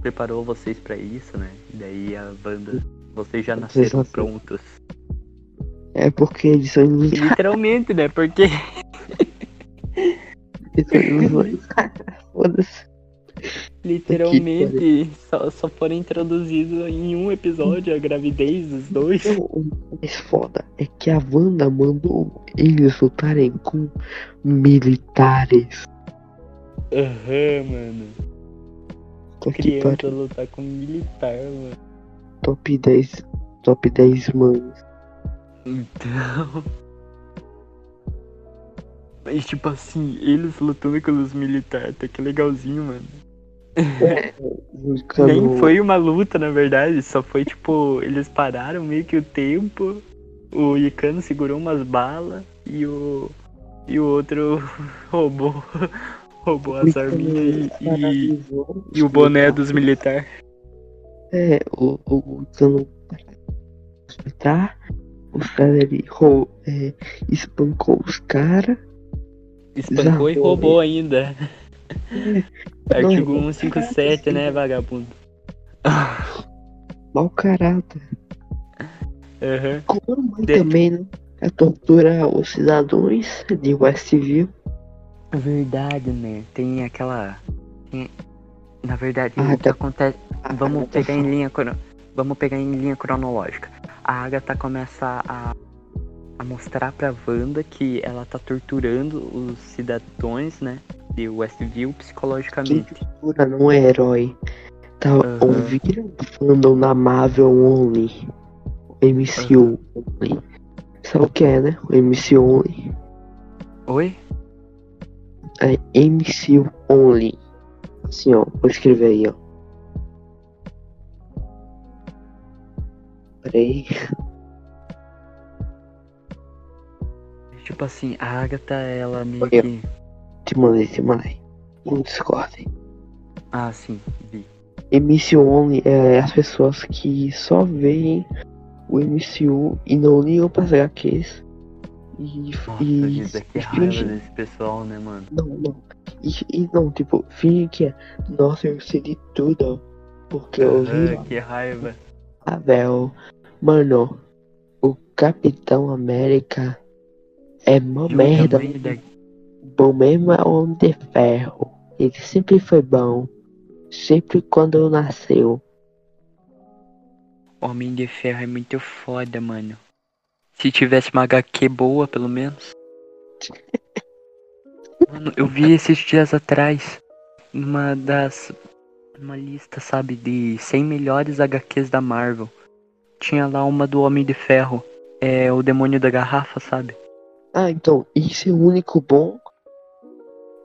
preparou vocês pra isso, né? E daí a Wanda. Vocês já nasceram. prontos. É porque eles são. Literalmente, né? Porque. Eles são ilusões. *laughs* Foda-se. Literalmente só, só foram introduzidos em um episódio a gravidez dos dois. O mais foda é que a Wanda mandou eles lutarem com militares. Aham, mano. Só que Criança lutar com militar, mano. top 10. Top 10 mães. Então. Mas tipo assim, eles lutando com os militares, até que legalzinho, mano. Buscando- Nem foi uma luta, na verdade, só foi tipo, eles pararam meio que o tempo, o Icano segurou umas balas e o. E o outro *laughs* roubou. roubou as arminhas e, e, e o boné dos militares. É, o, o, o Cano militar Ali rou- é, espancou os caras. Espancou e roubou ainda. Artigo Não, 157, né, vagabundo? Mau caráter. Aham. Como De- também, né? É torturar os cidadãos de Westview. Verdade, né? Tem aquela. tem- Na verdade, Ah, o que tá- acontece. A Vamos Agatha pegar em linha Vamos pegar em linha cronológica. A Agatha começa a, a mostrar pra Wanda que ela tá torturando os cidadãos, né? De Westview psicologicamente. tortura não é herói. Tá Aham. ouviram fandom na Marvel Only. O MCU Only. Sabe o que é, né? O MCU Only. Oi? É MCU Only. Assim, ó. Vou escrever aí, ó. Peraí. Tipo assim, a Agatha, ela meio Oi. que. Te mandei, te mandei. No Discord. Ah, sim, vi. MCU Only é as pessoas que só veem o MCU e não ligam pras HQs. E, Nossa, e, vida, que e raiva fingem- desse pessoal, né, mano? Não, não. E, e não, tipo, finge que é. Nossa, eu sei de tudo. Porque eu vi que raiva. Marvel. Mano, o Capitão América é uma o merda. Bom mesmo é o Homem de Ferro. Ele sempre foi bom. Sempre quando nasceu. Homem de Ferro é muito foda, mano. Se tivesse uma HQ boa, pelo menos. *laughs* Mano, eu vi esses dias atrás uma das. Uma lista, sabe, de 100 melhores HQs da Marvel. Tinha lá uma do Homem de Ferro. É o Demônio da Garrafa, sabe? Ah, então, isso é o único bom.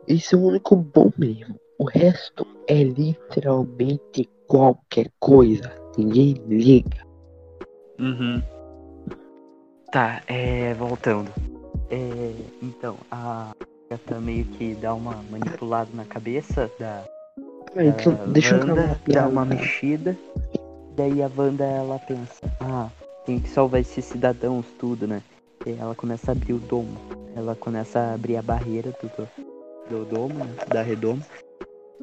Isso é o único bom mesmo. O resto é literalmente qualquer coisa. Ninguém liga. Uhum. Tá, é. Voltando. É. Então, a Agatha meio que dá uma manipulada na cabeça da. Ah, então, da deixa eu Wanda, dá piada. uma mexida. Daí a Wanda ela pensa, ah, tem que salvar esses cidadãos, tudo, né? E ela começa a abrir o domo. Ela começa a abrir a barreira do, do, do domo, né? da redoma.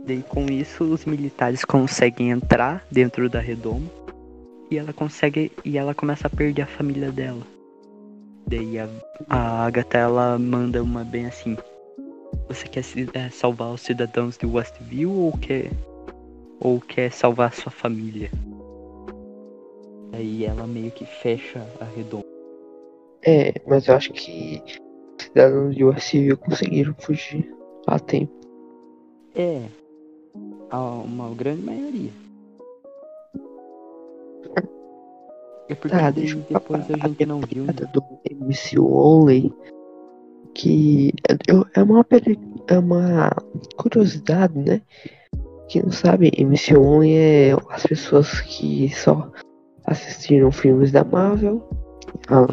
Daí com isso os militares conseguem entrar dentro da redoma. E ela consegue. E ela começa a perder a família dela. Daí a, a Agatha ela manda uma bem assim. Você quer é, salvar os cidadãos de Westview ou quer. Ou quer salvar sua família? Aí ela meio que fecha a redoma. É, mas eu acho que os cidadãos de Westview conseguiram fugir a tempo. É. A, uma grande maioria. É porque Tá, deixa depois a gente não viu. né? piada do MCU Only que é, é uma é uma curiosidade, né? Quem não sabe, MCU Only é as pessoas que só assistiram filmes da Marvel, a.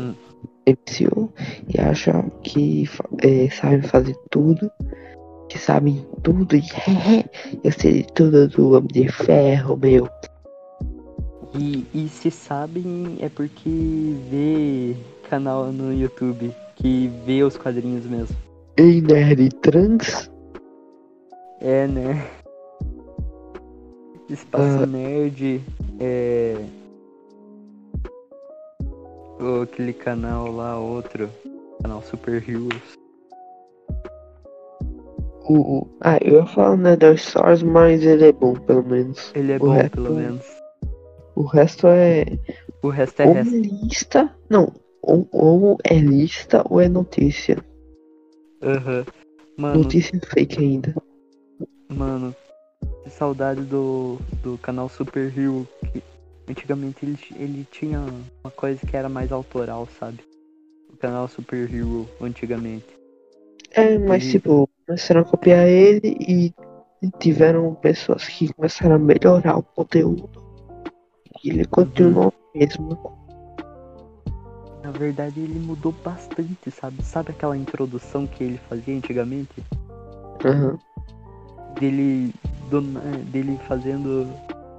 MCU, e acham que é, sabem fazer tudo, que sabem tudo, e *laughs* eu sei de tudo do Homem de Ferro, meu. E, e se sabem é porque vê canal no YouTube que vê os quadrinhos mesmo. Ei, nerd trans? É, né? Espaço Ah. Nerd é. Ou aquele canal lá, outro. Canal Super Heroes. O, o- ah, eu ia falar Nether Stars, mas ele é bom, pelo menos. Ele é O bom, resto- pelo menos. O resto é. O resto é ou resto. lista. Não. Ou, ou é lista ou é notícia. Aham. Mano, Notícia fake ainda. mano. Que saudade do, do canal Super Hero. Que antigamente ele, ele tinha uma coisa que era mais autoral, sabe? O canal Super Hero, antigamente. É, mas tipo, começaram a copiar ele e tiveram pessoas que começaram a melhorar o conteúdo. E ele continuou mesmo. Na verdade ele mudou bastante, sabe? Sabe aquela introdução que ele fazia antigamente? Aham. Dele, do na- dele fazendo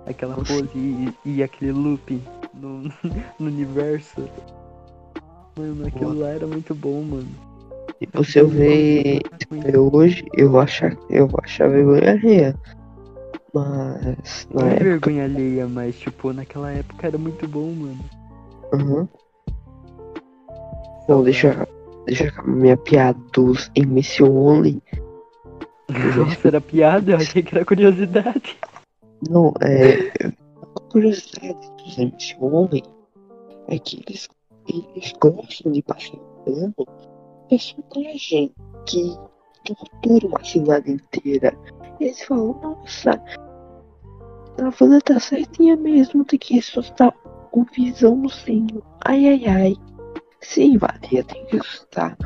aquela pose e, e aquele loop no, *laughs* no universo. Mano, aquilo lá era muito bom, mano. Tipo, se eu ver eu hoje, eu vou achar, eu vou achar vergonha alheia. Mas na Não é época. vergonha alheia, mas tipo, naquela época era muito bom, mano. Uhum. Bom, deixa, deixa acabar minha piada dos MC Only. *laughs* Nossa, era piada, eu achei que era curiosidade. Não, é. A curiosidade dos MC Only é que eles, eles gostam de passar pano personagem que tortura uma cidade inteira. Eles falam, nossa, a Wanda tá certinha mesmo, tem que ressuscitar o visãozinho. Ai ai ai. Sim, Valia, tem que ressuscitar.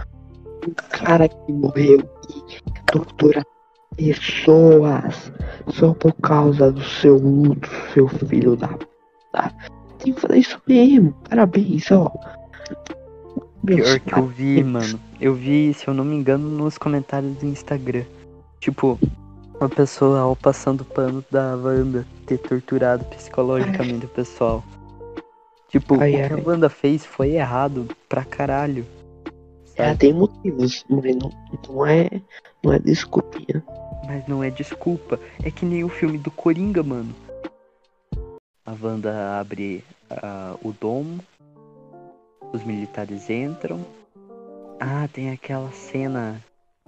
Um cara que morreu e tortura pessoas só por causa do seu luto, seu filho da puta. Tem que fazer isso mesmo. Parabéns, ó. Meus Pior que eu vi, mano. Eu vi, se eu não me engano, nos comentários do Instagram. Tipo, uma pessoa ao passando pano da Wanda ter torturado psicologicamente o pessoal. Tipo, Ai, o que ai. a Wanda fez foi errado pra caralho. Ela tem motivos, mas não, não é. Não é desculpinha. Mas não é desculpa. É que nem o filme do Coringa, mano. A Wanda abre ah, o domo. Os militares entram. Ah, tem aquela cena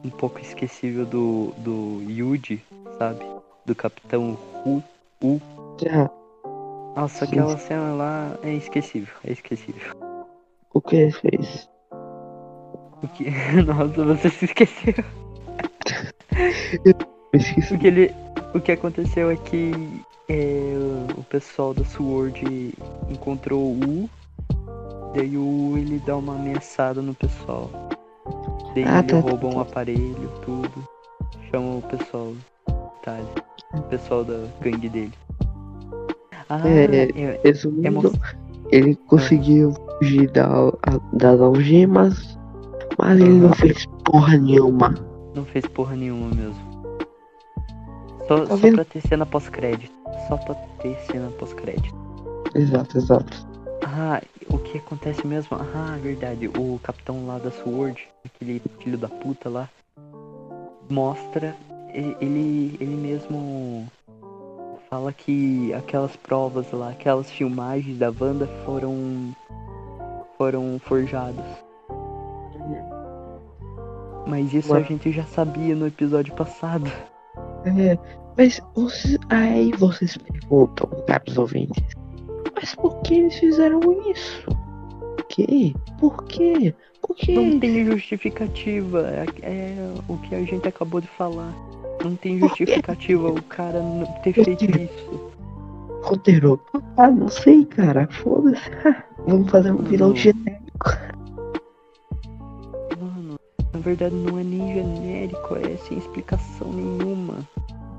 um pouco esquecível do, do Yuji, sabe? Do Capitão Hu. U. Já, Nossa, Sim. aquela cena lá é esquecível. É esquecível. o que ele fez? O que... *laughs* Nossa, você se esqueceu. *laughs* Esqueci. O que, ele, o que aconteceu é que é, o pessoal da SWORD encontrou o U, daí o U ele dá uma ameaçada no pessoal. Daí Ah, ele tá, rouba tá. um aparelho, tudo. Chama o pessoal tá, o pessoal da gangue dele. Ah, É, é, Resumindo, é mo- ele conseguiu fugir da, a- das algemas, mas ele não fez porra nenhuma. Não fez porra nenhuma mesmo. Só, Tá só pra ter cena pós-crédito. Só pra ter cena pós-crédito. Exato, exato. Ah, o que acontece mesmo? Ah, verdade. O capitão lá da SWORD, aquele filho da puta lá, mostra. Ele, ele mesmo fala que aquelas provas lá, aquelas filmagens da Wanda foram. foram forjadas. Mas isso a Mas- gente já sabia no episódio passado. É, mas vocês, aí vocês perguntam, caros ouvintes, mas por que eles fizeram isso? Por quê? Por quê? Por quê? Não tem justificativa. É, é o que a gente acabou de falar. Não tem justificativa o cara não ter feito isso. Roteiro. Ah, não sei, cara. Foda-se. *laughs* Vamos fazer um vilão genérico. Na verdade não é nem genérico, é sem explicação nenhuma.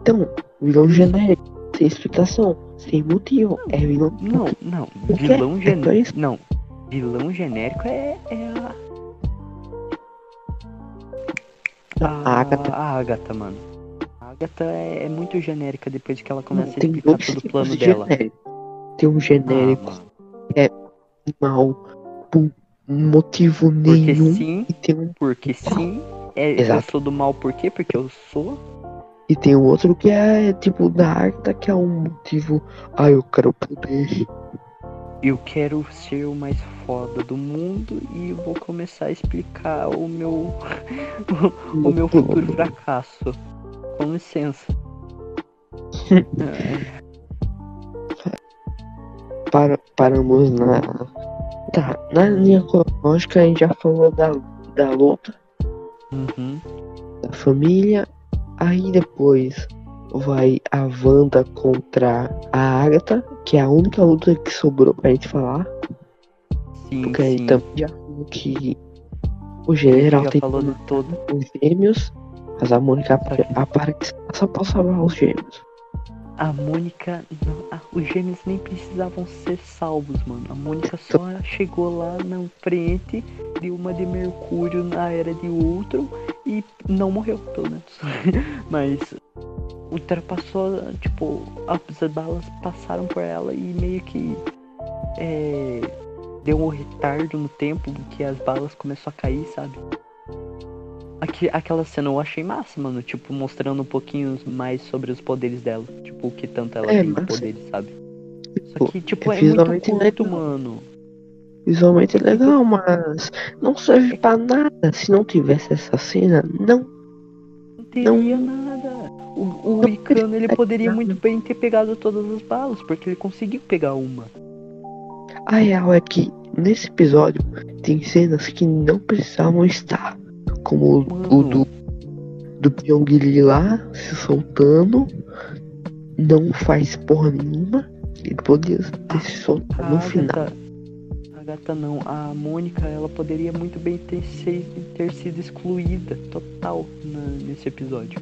Então, vilão genérico. Sem explicação. Sem motivo. É vilão. Não, não. Vilão É genérico. Não. Vilão genérico é, é a. A Agatha. A Agatha, mano. A Agatha é, é muito genérica depois que ela começa a tem explicar todo o plano de dela. genérico. Tem um Ah, genérico mano. mal por motivo Porque nenhum. sim, E tem um porque sim. É, eu sou do mal por quê? Porque eu sou. E tem o outro que é tipo da Arta, que é um motivo. Ah, eu quero poder. Eu quero ser o mais foda do mundo e vou começar a explicar o meu *laughs* o meu futuro fracasso. Com licença. É, *laughs* Para, paramos na. Tá, na linha cronológica a gente já falou da, da luta, uhum. da família. Aí depois vai a Wanda contra a Agatha, que é a única luta que sobrou pra gente falar. Sim, Porque aí sim. também já falou que o general tem falou de todo. os gêmeos, mas a Mônica que- aparece só pra salvar os gêmeos. A Mônica. não, ah, os gêmeos nem precisavam ser salvos, mano. A Mônica só chegou lá na frente de uma de Mercúrio na era de Ultron e não morreu, pelo menos. *laughs* Mas ultrapassou, tipo, as balas passaram por ela e meio que. É, deu um retardo no tempo que as balas começou a cair, sabe? Aqui, aquela cena eu achei massa, mano. Tipo, mostrando um pouquinho mais sobre os poderes dela. Tipo, o que tanto ela É, tem de poderes, sabe? Só que, tipo, é é muito curto, legal. mano. Visualmente é legal, mas não serve pra nada. Se não tivesse essa cena, não. Não teria nada. O, o Não Icano, ele poderia nada. muito bem ter pegado todas as balas, porque ele conseguiu pegar uma. A real é que nesse episódio tem cenas que não precisavam estar. Como o, o Mano. do, do Pyongyi lá se soltando. Não faz porra nenhuma. Ele podia ter se soltado no final. Agatha, a Agatha não, a Mônica, ela poderia muito bem ter, ter sido excluída total na- nesse episódio.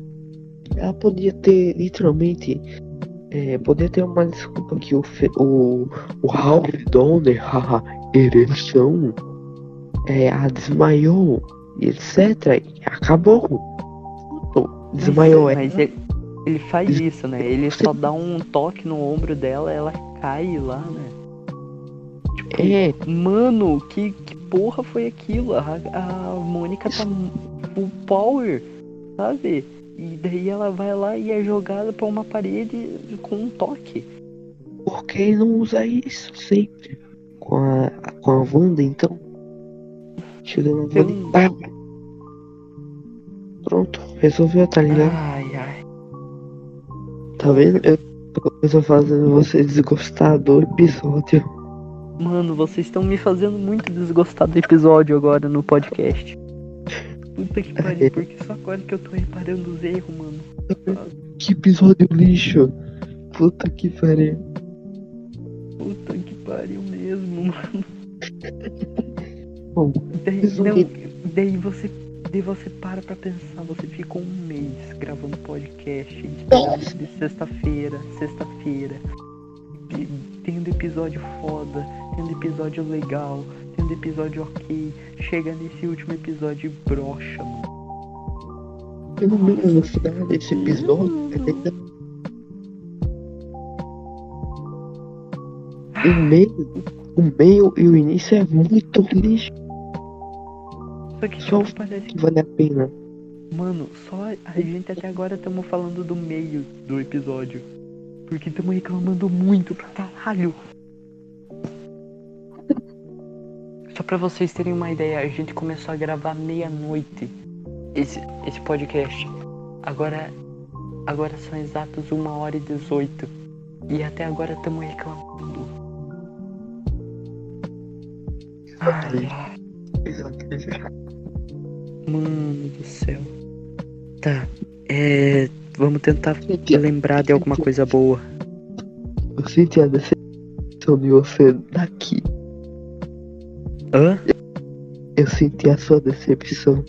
Ela podia ter literalmente. É, podia ter uma desculpa que o, Fe- o, o Ralph Donner, haha, ereção, é, a desmaiou, e etc. E acabou. Pronto, Desmaiou mas, ela. mas ele, ele faz Des- isso, né? Ele só dá um toque no ombro dela, ela cai lá, né? Tipo, É, Mano, que, que porra foi aquilo? A, a Mônica tá full power, sabe? E daí ela vai lá e é jogada pra uma parede com um toque. por que ele não usa isso sempre? Com a, com a Wanda, então? Chega na Wanda Eu- e pá. Pronto, resolveu, tá ligado? Ai, ai. Tá vendo? Eu, eu tô fazendo você desgostar do episódio. Mano, vocês estão me fazendo muito desgostar do episódio agora no podcast. Puta que pariu, *laughs* porque só agora que eu tô reparando os erros, mano. Que episódio lixo. Puta que pariu. Puta que pariu mesmo, mano. *laughs* Bom, Daí, não, daí você. Daí você para pra pensar, você fica um mês gravando podcast, esperando de sexta-feira, sexta-feira, tendo episódio foda, tendo episódio legal, tendo episódio ok, chega nesse último episódio e brocha, mano. pelo menos no final desse episódio, é ainda o meio, o meio e o início é muito lixo. Só que Só parece que vale a pena. Mano, só a gente até agora estamos falando do meio do episódio. Porque estamos reclamando muito pra caralho. *laughs* Só pra vocês terem uma ideia, a gente começou a gravar meia-noite esse, esse podcast. Agora, agora são exatos uma hora e 18. E até agora estamos reclamando. Ai, ai. Mano do céu. Tá. É. Vamos tentar lembrar de alguma coisa boa. Eu senti a decepção de você daqui. Hã? Eu senti a sua decepção.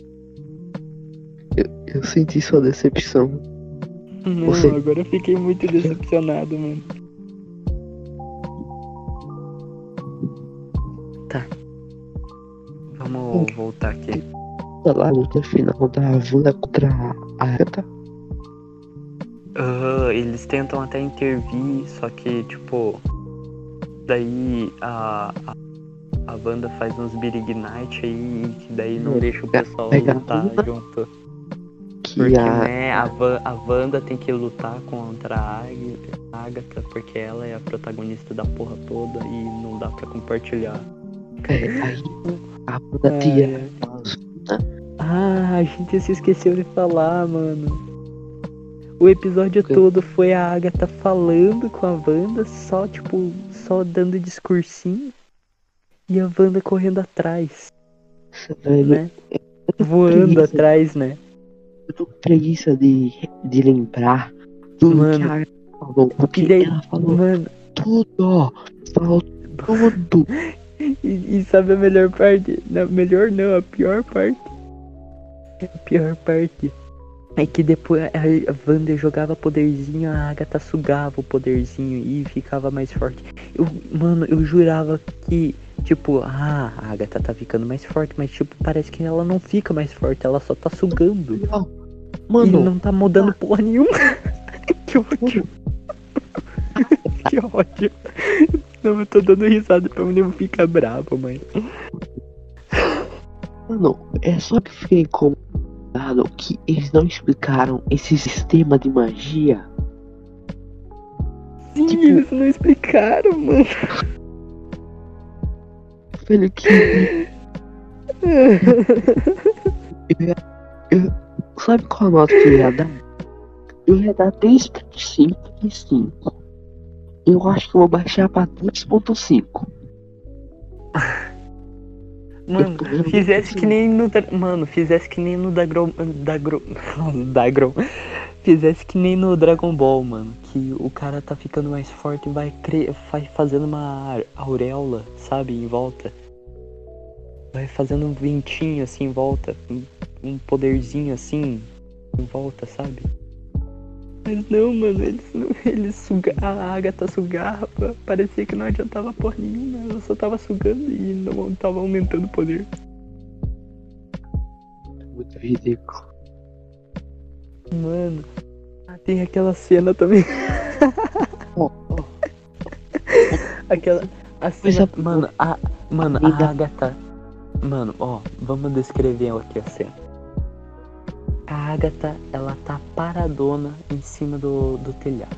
Eu, eu senti sua decepção. Não, Você- agora eu fiquei muito decepcionado, mano. Tá. Vamos voltar aqui. Olha lá a luta final da Wanda contra a Agatha. Ah, eles tentam até intervir, só que, tipo. Daí a. A, a Wanda faz uns Night aí, que daí não É, deixa o pessoal pega lutar junto. Que Porque, a. né, a, Van, a Wanda tem que lutar contra a Agatha, porque ela é a protagonista da porra toda e não dá pra compartilhar. É, aí a Wanda tira as Ah, a gente se esqueceu de falar, mano. O episódio todo foi a Agatha falando com a Wanda, só tipo, só dando discursinho. E a Wanda correndo atrás, velho. né? Voando preguiça. atrás, né? Eu tô com preguiça de, de lembrar tudo Mano. que a Agatha falou. Porque daí, ela falou mano, tudo, ó. Falou tudo. *laughs* e, e sabe a melhor parte? Não, melhor não, a pior parte. A pior parte. É que depois a a Wanda jogava poderzinho, a Agatha sugava o poderzinho e ficava mais forte. Eu, mano, eu jurava que, tipo, ah, a Agatha tá ficando mais forte, mas tipo, parece que ela não fica mais forte, ela só tá sugando. Ó, e Mano, não tá mudando porra nenhuma. *laughs* que ódio. *laughs* que ódio. Não, eu tô dando risada pra mim não ficar bravo, mãe. Mano, é só que fiquei incomodado que eles não explicaram esse sistema de magia. Sim, Tipo- eles não explicaram, mano. Velho, que. eu eu- sabe qual nota que eu ia dar? Eu ia dar 3.5 de 5. Eu acho que eu vou baixar pra 2.5. *laughs* Mano, fizesse que nem no. Mano, fizesse que nem no Dagron. Dagron. Dagron. Fizesse que nem no Dragon Ball, mano. Que o cara tá ficando mais forte e vai, cre... vai fazendo uma auréola, sabe, em volta. Vai fazendo um ventinho assim em volta. Um poderzinho assim em volta, sabe? Mas não, mano, eles não. *laughs* Eles suga... A Agatha sugava. Parecia que não adiantava porra nenhuma. Ela só tava sugando e não tava aumentando o poder. Muito ridículo. Mano. Tem aquela cena também. Ó, *laughs* ó, Aquela. A cena. boa. Mano, a. Mano, a Agatha. Mano, ó, vamos descrever aqui a cena. A Agatha, ela tá paradona em cima do, do telhado.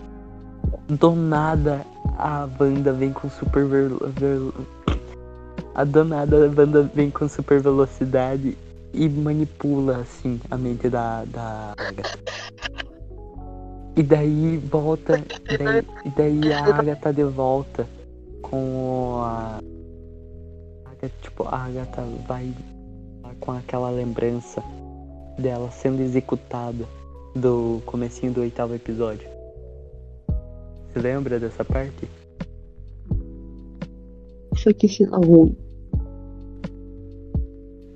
Do nada, a Wanda vem com super. Ver, ver- a a Wanda vem com super velocidade e manipula, assim, a mente da, da Agatha. E daí volta. E daí, e daí a Agatha de volta com a. Agatha, tipo, a Agatha vai com aquela lembrança dela sendo executada do comecinho do oitavo episódio. Você lembra dessa parte? Isso aqui cena ruim.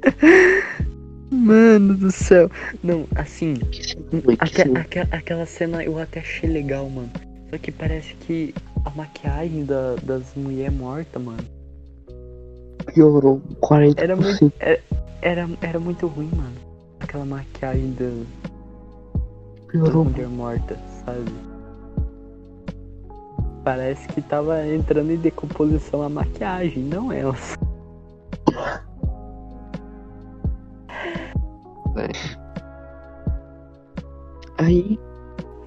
*laughs* Mano do céu. Não, assim, Aque- aque- aquela cena eu até achei legal, mano. Só que parece que a maquiagem da- das mulheres mortas, mano, Piorou 40%. era muito, é- era, era muito ruim, mano. Aquela maquiagem da Piorou mulher morta, sabe? Parece que tava entrando em decomposição a maquiagem, não elas. *laughs* Aí,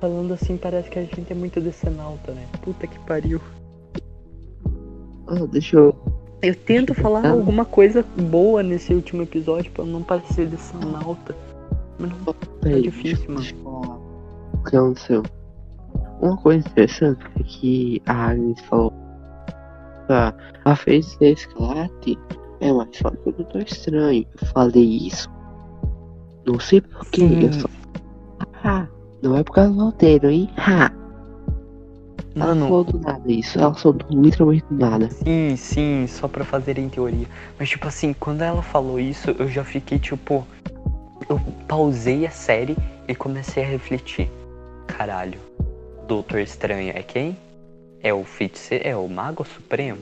Falando assim, parece que a gente é muito decenalta, né? Puta que pariu. ah, deixa eu. Eu tento falar Ah. alguma coisa boa nesse último episódio pra não parecer decenalta. Mas não Peraí, difícil, mano. O que aconteceu? Uma coisa interessante é que a Agnes falou. Ah, a feiticeira escarlate é mais forte que o Doutor Estranho. Eu falei isso. Não sei porquê. Eu só. Ah, não é por causa do roteiro, hein? Ha! Ela Mano, falou do nada isso. Ela soltou literalmente do nada. sim, sim, só pra fazer em teoria. Mas tipo assim, quando ela falou isso, eu já fiquei tipo. Eu pausei a série e comecei a refletir. Caralho, Doutor Estranho é quem? É o feiticeiro, é o Mago Supremo?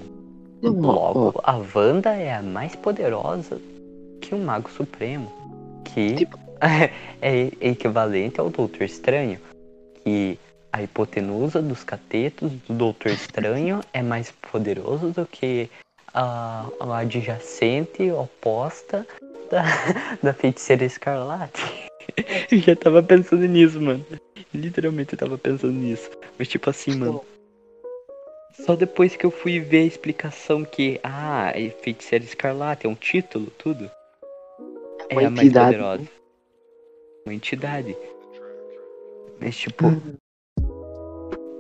Não, ó, Logo, a Wanda é a mais poderosa que o Mago Supremo. Que Tipo- *laughs* é equivalente ao Doutor Estranho. Que a hipotenusa dos catetos do Doutor Estranho *laughs* é mais poderoso do que a, a adjacente oposta da, *laughs* da feiticeira escarlate. Eu já tava pensando nisso, mano. Literalmente eu tava pensando nisso. Mas tipo assim, mano. Só depois que eu fui ver a explicação que, ah, é feiticeira escarlate, é um título, tudo. É uma a mais entidade. poderosa. Uma entidade. Mas tipo,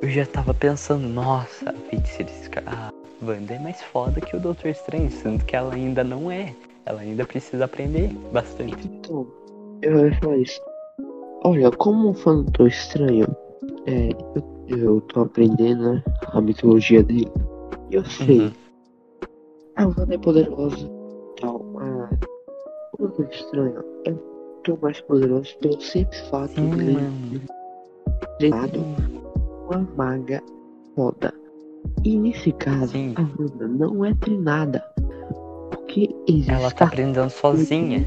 eu já tava pensando, nossa, a feiticeira. A Wanda é mais foda que o Doutor Estranho, sendo que ela ainda não é. Ela ainda precisa aprender bastante. Então, eu ia falar isso. Olha, como fã do Doutor Estranho, é, eu, eu tô aprendendo né, a mitologia dele. E eu sei, Uhum. a Wanda é poderosa tal. A, o Doutor Estranho é muito mais poderoso pelo simples fato Sim, dele mano. Uma maga foda. E nesse caso, Sim. a Wanda não é treinada. Porque existe Ela tá aprendendo sozinha.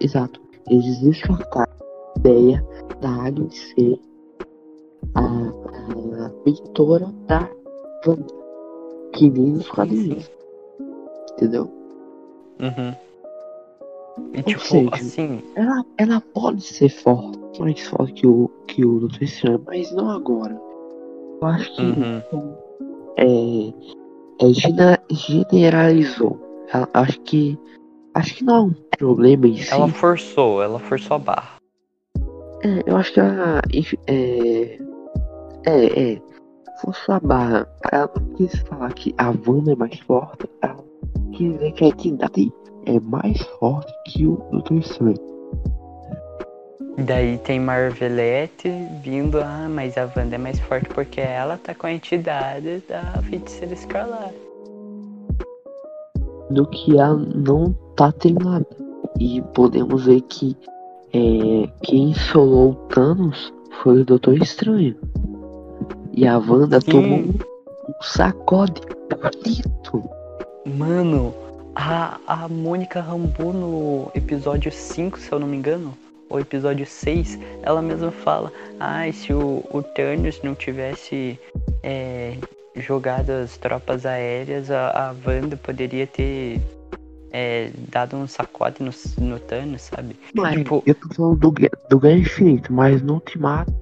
Exato. Eles descartaram a ideia da Agnes ser a, a mentora da Wanda. Que nem nos quadrinhos. Entendeu? Uhum. E Ou tipo, seja, assim, Ela, ela pode ser forte, mais forte que o, que o Doutor Estranho, mas não agora. Eu acho que uhum. é, é generalizou. Ela- acho que acho que não é um problema em si. ela forçou, ela forçou a barra. É, eu acho que ela é é, é forçou a barra. Ela não quis falar que a Wanda é mais forte. Ela quis dizer que a entidade é mais forte que o Doutor Estranho. Daí tem Marvelette vindo, ah, mas a Wanda é mais forte porque ela tá com a entidade da feiticeira escarlate. do que ela não tá treinada. E podemos ver que é, quem solou o Thanos foi o Doutor Estranho. E a Wanda Sim. tomou um, sacode bonito. Mano, a, a Mônica Rambeau no episódio 5, se eu não me engano, ou episódio 6, ela mesma fala, ai, se o, o Thanos não tivesse é, jogado as tropas aéreas, a, a Wanda poderia ter é, dado um sacode no, no Thanos, sabe? Mas Tipo- eu tô falando do, do Guerra Infinito, mas no Ultimato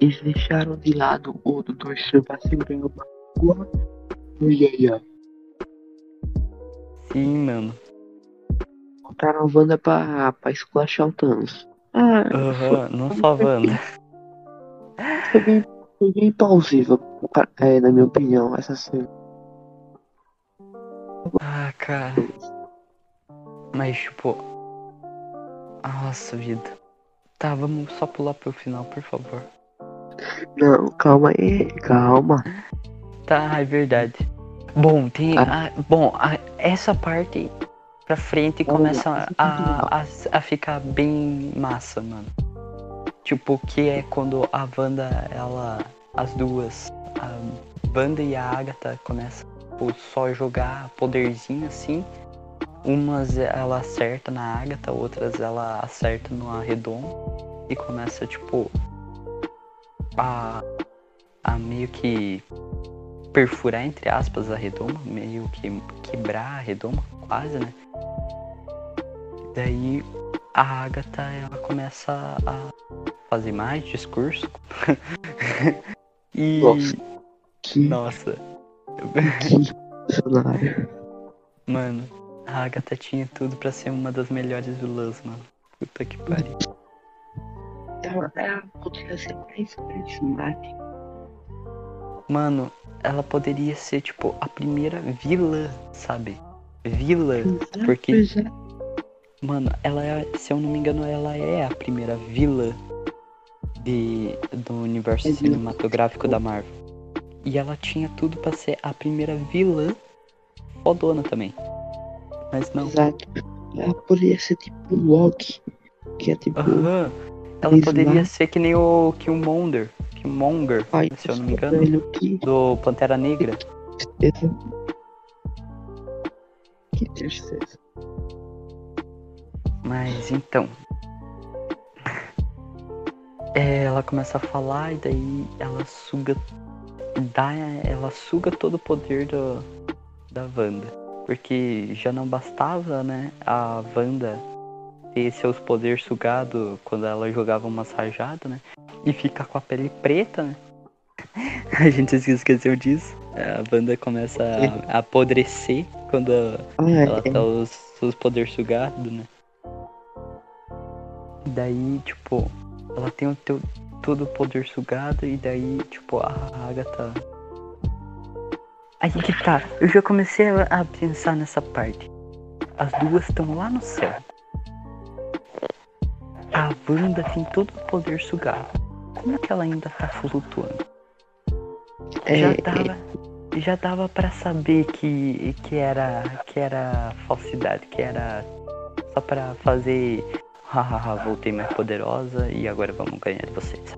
eles deixaram de lado o Doutor Estranho pra segurar uma ai. Sim, mano. Botaram a Wanda pra, pra esculachar o Thanos. Ah, Aham, não só a Wanda. foi bem, foi bem plausível, é, na minha opinião, essa cena. Ah, cara. Mas, tipo. Nossa, vida. Tá, vamos só pular pro final, por favor. Não, calma aí, calma. Tá, é verdade. Bom, tem. Ah. a- bom, a- essa parte pra frente Olha, começa isso é a, a, a ficar bem massa, mano. Tipo, que é quando a Wanda, ela. As duas, a Wanda e a Agatha começam tipo, só jogar poderzinho assim. Umas ela acerta na Agatha, outras ela acerta no arredondo. E começa, tipo. A. A meio que perfurar, entre aspas, a redoma, meio que quebrar a redoma, quase, né? Daí a Agatha, ela começa a fazer mais discurso. *laughs* e. Nossa. Que, Nossa, que mano, a Agatha tinha tudo pra ser uma das melhores vilãs, mano. Puta que pariu. Ela, ela poderia ser mais carismática. Mano, ela poderia ser, tipo, a primeira vilã, sabe? Vilã. Porque- Pois é. Mano, ela é, se eu não me engano, ela é a primeira vilã de, do universo É cinematográfico da Marvel. E ela tinha tudo pra ser a primeira vilã fodona também. Mas não. Exato. Ela poderia ser tipo o Loki. Que é tipo. Aham. Ela poderia ser que nem o Killmonger. Killmonger, pai, se eu não me engano. Do Pantera Negra. tristeza. Que tristeza. Mas então. É, ela começa a falar e daí ela suga. Dá, ela suga todo o poder do, da Wanda. Porque já não bastava, né? A Wanda ter seus poderes sugados quando ela jogava umas rajadas, né? E ficar com a pele preta, né? *laughs* A gente esqueceu disso. A Wanda começa a, a apodrecer quando Ah, ela tá os seus poderes sugados, né? Daí, tipo, ela tem o teu, todo o poder sugado e daí, tipo, a Agatha. Aí que tá, eu já comecei a, a pensar nessa parte. As duas estão lá no céu. A Wanda tem todo o poder sugado. Como que ela ainda tá flutuando? É, já é, dava já dava para saber que que era que era falsidade que era só pra fazer hahaha voltei mais poderosa e agora vamos ganhar de vocês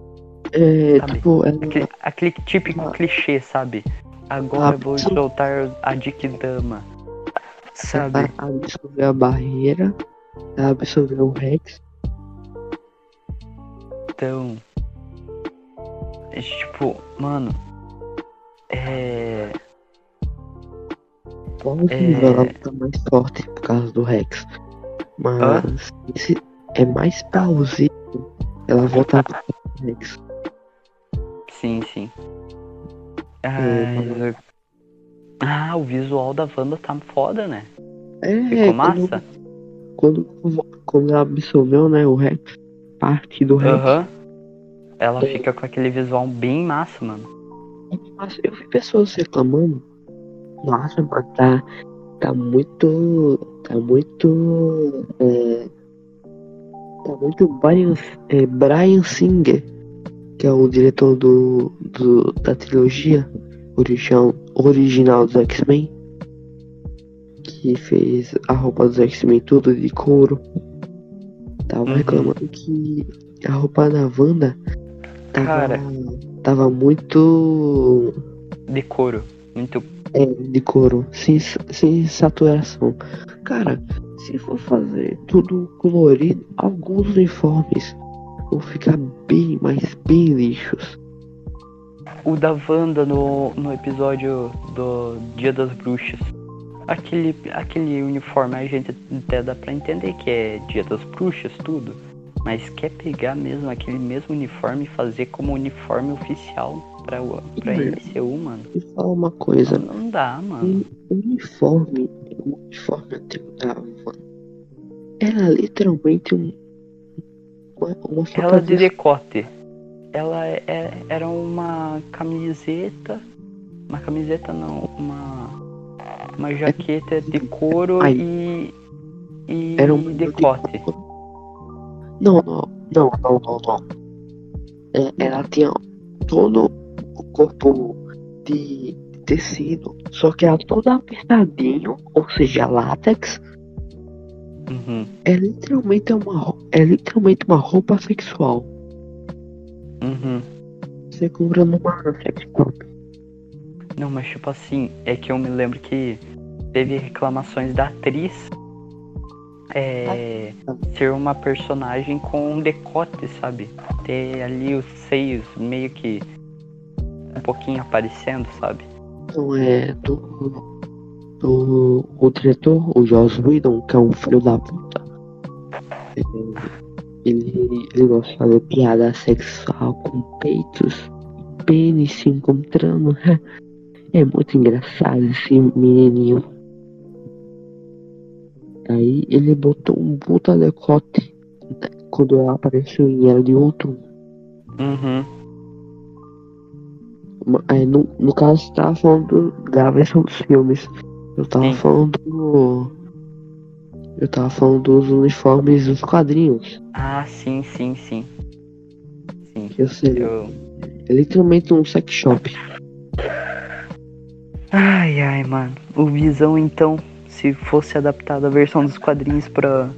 é, sabe? tipo, ela, aquele, aquele típico Ah. clichê sabe agora Ah, vou soltar a Dick Dama sabe ela absorveu a barreira, ela absorveu o Rex. Então, é, tipo, mano, é. Plausível, É. ela tá mais forte por causa do Rex. Mas esse é mais plausível ela voltar pro Rex. Sim, sim. É, Ai, Ah, o visual da Wanda tá foda, né? É, Ficou massa? Quando, quando, quando ela absorveu, né, o Rex, parte do Rex. Aham. Ela É. fica com aquele visual bem massa, mano. Eu vi pessoas reclamando. Nossa, mano, tá, tá muito. Tá muito. É, tá muito Brian, é, Brian Singer, que é o diretor do, do, da trilogia original, original dos X-Men. Que fez a roupa dos X-Men tudo de couro. Tava Uhum. reclamando que a roupa da Wanda tava, Cara. Tava muito De couro. Muito. é, de couro, sem, sem saturação. Cara, se for fazer tudo colorido, alguns uniformes vão ficar bem, mas bem lixos. O da Wanda no, no episódio do Dia das Bruxas. Aquele, aquele uniforme a gente até dá pra entender que é Dia das Bruxas, tudo. Mas quer pegar mesmo aquele mesmo uniforme e fazer como uniforme oficial pra, pra. MCU, mano? E fala uma coisa, Não dá, mano. o uniforme, o uniforme antigo da Wanda era literalmente um, uma, uma Ela de fantasia. decote. Ela é, é- era uma camiseta. Uma camiseta não, uma. Uma jaqueta de couro Ai. e. E Era um decote. Não, não, não, não, não, não. É, ela tinha todo o corpo de tecido, só que era todo apertadinho, ou seja, látex. Uhum. É literalmente uma, é literalmente uma roupa sexual. Uhum. Você compra numa sex shop. Não, mas tipo assim, é que eu me lembro que teve reclamações da atriz é, ser uma personagem com um decote, sabe? Ter ali os seios meio que um pouquinho aparecendo, sabe? Então é do, do o diretor, o Joss Whedon, que é um filho da puta. Ele, ele gosta de fazer piada sexual com peitos, pênis se encontrando. *laughs* É muito engraçado esse menininho. Aí ele botou um puta decote né, quando ela apareceu em Era de Outro. Uhum. Ma- é, no, no caso, você tava falando do- da versão dos filmes. Eu tava Sim. falando do. Eu tava falando dos uniformes dos quadrinhos. Ah, sim, sim, sim. Sim. Que eu sei. Eu... É literalmente um sex shop. Ai, ai, mano. O Visão, então, se fosse adaptado a versão dos quadrinhos pra.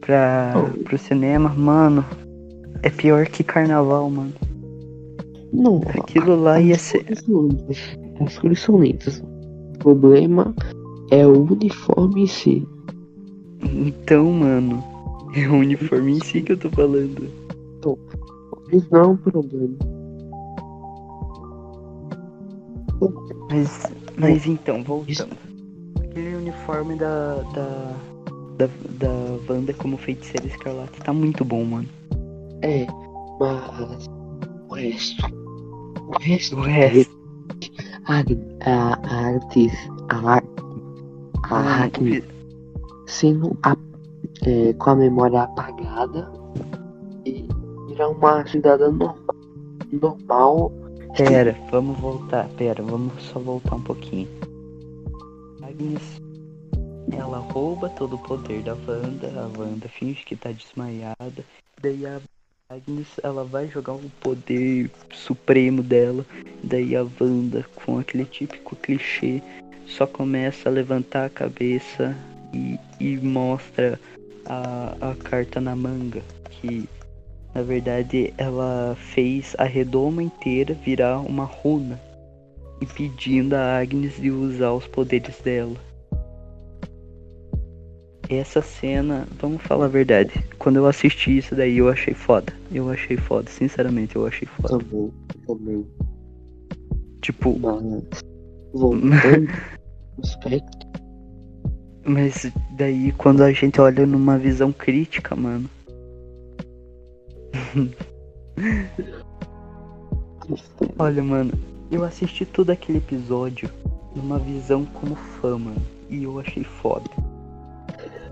pra. pro cinema, mano. É pior que carnaval, mano. Não, Aquilo lá ia as ser. cores são lindas. As cores são lindas. O problema é o uniforme em si. Então, mano. É o uniforme em si que eu tô falando. Isso não é um problema. Mas. Mas então, voltando. Aquele uniforme da. da. da, da Wanda como feiticeira escarlate tá muito bom, mano. É, mas. O resto. O resto. O resto. A, a, a artes. A, ar- a vi- sendo a- é, com a memória apagada e virar uma cidadã normal, normal Pera, vamos voltar. Pera, vamos só voltar um pouquinho. Agnes, ela rouba todo o poder da Wanda. A Wanda finge que tá desmaiada. Daí a Agnes, ela vai jogar o poder supremo dela. Daí a Wanda, com aquele típico clichê, só começa a levantar a cabeça e, e mostra a, a carta na manga. Que na verdade, ela fez a redoma inteira virar uma runa, impedindo a Agnes de usar os poderes dela. Essa cena, vamos falar a verdade, quando eu assisti isso daí eu achei foda. Eu achei foda, sinceramente eu achei foda. também, também. Tipo, Mas voltando, aspecto. Mas daí quando a gente olha numa visão crítica, mano. *laughs* Olha, mano, eu assisti todo aquele episódio numa visão como fã, mano. E eu achei foda.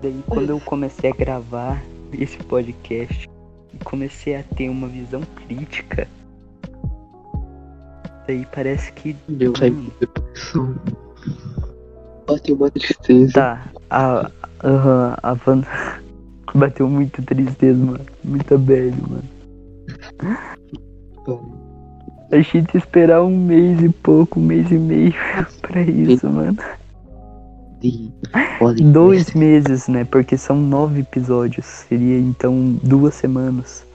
Daí quando eu comecei a gravar esse podcast e comecei a ter uma visão crítica. Daí parece que. Deu sair depressão. Bateu uma tristeza. Tá, a. Aham, a Wanda. *laughs* Bateu muita tristeza, mano. Muita bad, mano. A gente esperar um mês e pouco, um mês e meio *laughs* pra isso, mano. De. Dois meses, né? Porque são nove episódios. Seria então duas semanas.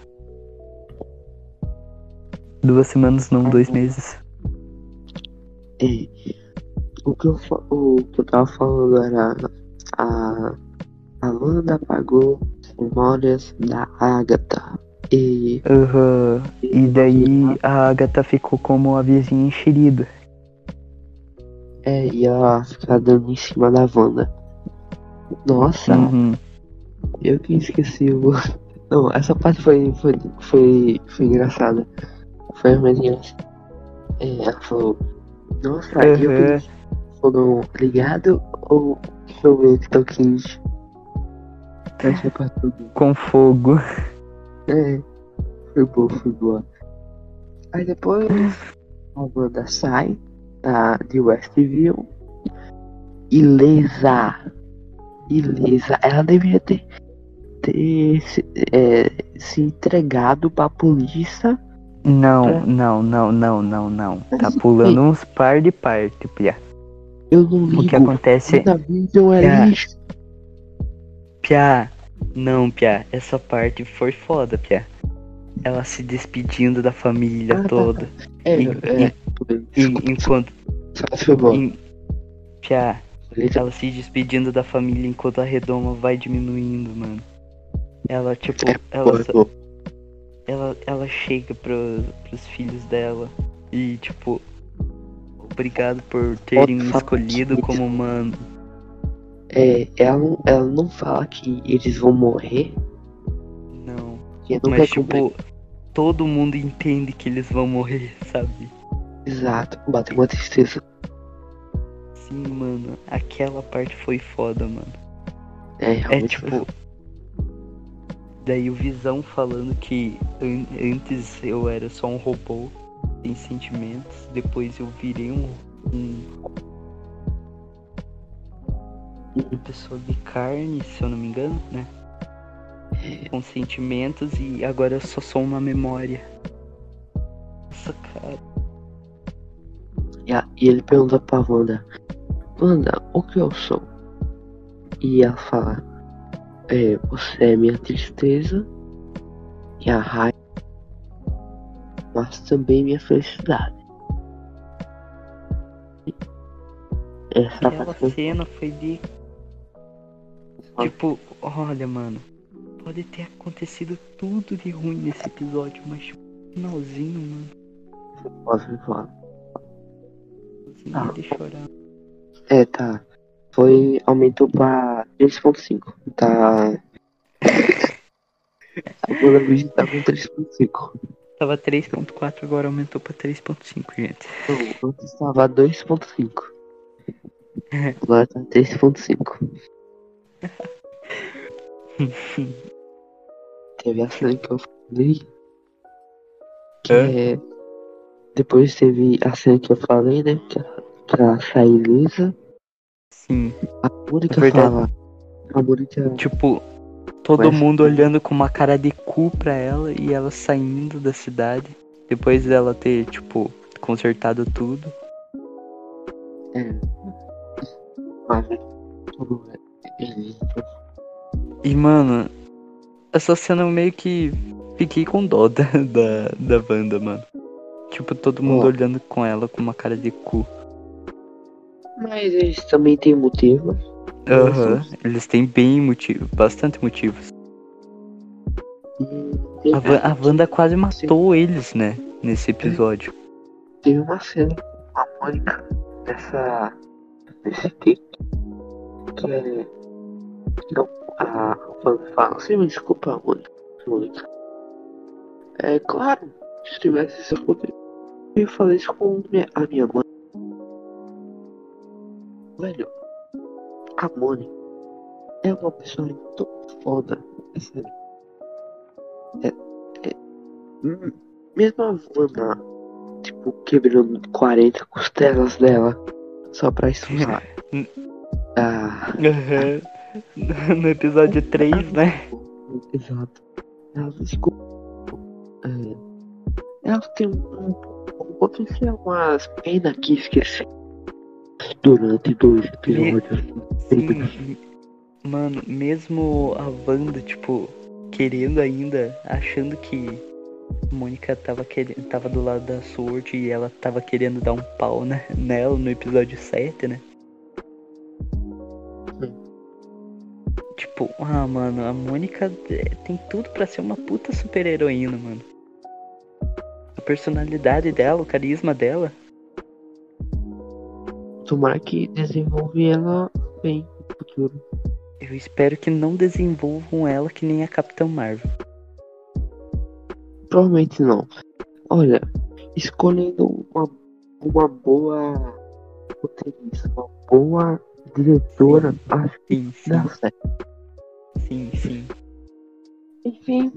Duas semanas, não, dois meses. É, o, que eu, o que eu tava falando era a Amanda apagou memórias da Agatha. E Aham. E daí a Agatha ficou como a vizinha enxerida. é, ia ficar dando em cima da Wanda. Nossa, Uhum. eu que esqueci o. *laughs* Não, essa parte foi, foi, foi, foi engraçada. Foi mais engraçada. É, ela falou, nossa, eu Uhum. que foram ligado ou choveu que tão quente? Essa parte foi boa. Com fogo. *laughs* É, foi boa, foi boa. Aí depois a banda sai da, de Westview ilesa. Ilesa. Ela deveria ter, ter se, é, se entregado pra polícia. Não, É. não, não, não, não, não. Tá Mas, pulando uns par de parte, Pia. Eu não ligo. O que acontece. É É. lixo. Pia, não, Pia, essa parte foi foda, Pia. Ela se despedindo da família Ah, tá, toda. É, E- é. E, enquanto. Em- Pia, ela se despedindo da família enquanto a redoma vai diminuindo, mano. Ela, tipo, ela, Boa, boa. ela, ela chega pro, pros filhos dela e, tipo, obrigado por terem me escolhido como mano. É, ela, não- ela não fala que eles vão morrer. Não. Não Mas, quer cumprir. tipo, todo mundo entende que eles vão morrer, sabe? Exato, bateu uma tristeza. Sim, mano. Aquela parte foi foda, mano. É, É realmente foi tipo. Daí o Visão falando que an- antes eu era só um robô sem sentimentos, depois eu virei um. um uma pessoa de carne, se eu não me engano, né? Com sentimentos e agora eu só sou uma memória. Nossa, cara. E, a- e ele pergunta pra Wanda, Wanda, o que eu sou? E ela fala, é, você é minha tristeza e a raiva, mas também minha felicidade. Essa Aquela cena foi de. Tipo, olha, mano. Pode ter acontecido tudo de ruim nesse episódio, mas tipo, finalzinho, mano. foda, foi foda. Assim, Ah. de chorar. É, tá. Foi, aumentou pra 3.5. Tá. Agora a Luigi tá com 3.5. Tava 3.4, agora aumentou pra 3.5, gente. Antes tava 2.5. Agora tá 3.5. Teve a cena que eu falei. Que É? é. Depois teve a cena que eu falei, né? Que ela, que ela sai ilesa. Sim. A Mônica É verdade. fala. A Mônica. Tipo, todo Mas- mundo olhando com uma cara de cu pra ela e ela saindo da cidade. Depois dela ter, tipo, consertado tudo. É. Mas. E, mano, essa cena eu meio que fiquei com dó *laughs* da, da, da Wanda, mano. Tipo, todo mundo Ó. olhando com ela com uma cara de cu. Mas eles também têm motivo. Aham, eles têm bem motivo, bastante motivos. Teve, A, Wa- a Wanda quase matou eles, né? Nesse episódio. teve uma cena com a Mônica nessa. nesse texto. Que é. Não, a Wanda fala, você me desculpa, Mônica. Mônica. É claro, se tivesse esse poder, eu fazer isso com minha- a minha mãe. Velho, a Mônica é uma pessoa muito foda. É sério. É, é, hum, mesmo a Wanda, tipo, quebrando 40 costelas dela só pra estudar. *laughs* ah, no episódio 3, né? Exato. Ela desculpa. É, ela tem um, um potencial, mas pena que esqueci. Durante dois episódios. Sim, mano, mesmo a Wanda, tipo, querendo ainda, achando que Mônica tava, querendo, tava do lado da Sword e ela tava querendo dar um pau né, nela no episódio 7, né? Tipo, ah, mano, a Mônica é, tem tudo pra ser uma puta super heroína, mano. A personalidade dela, o carisma dela. Tomara que desenvolve ela bem no futuro. Eu espero que não desenvolvam ela que nem a Capitã Marvel. Provavelmente não. Olha, escolhendo uma, uma boa roteirista, uma boa diretora, acho que Sim, sim, dá certo. Sim, sim. Enfim,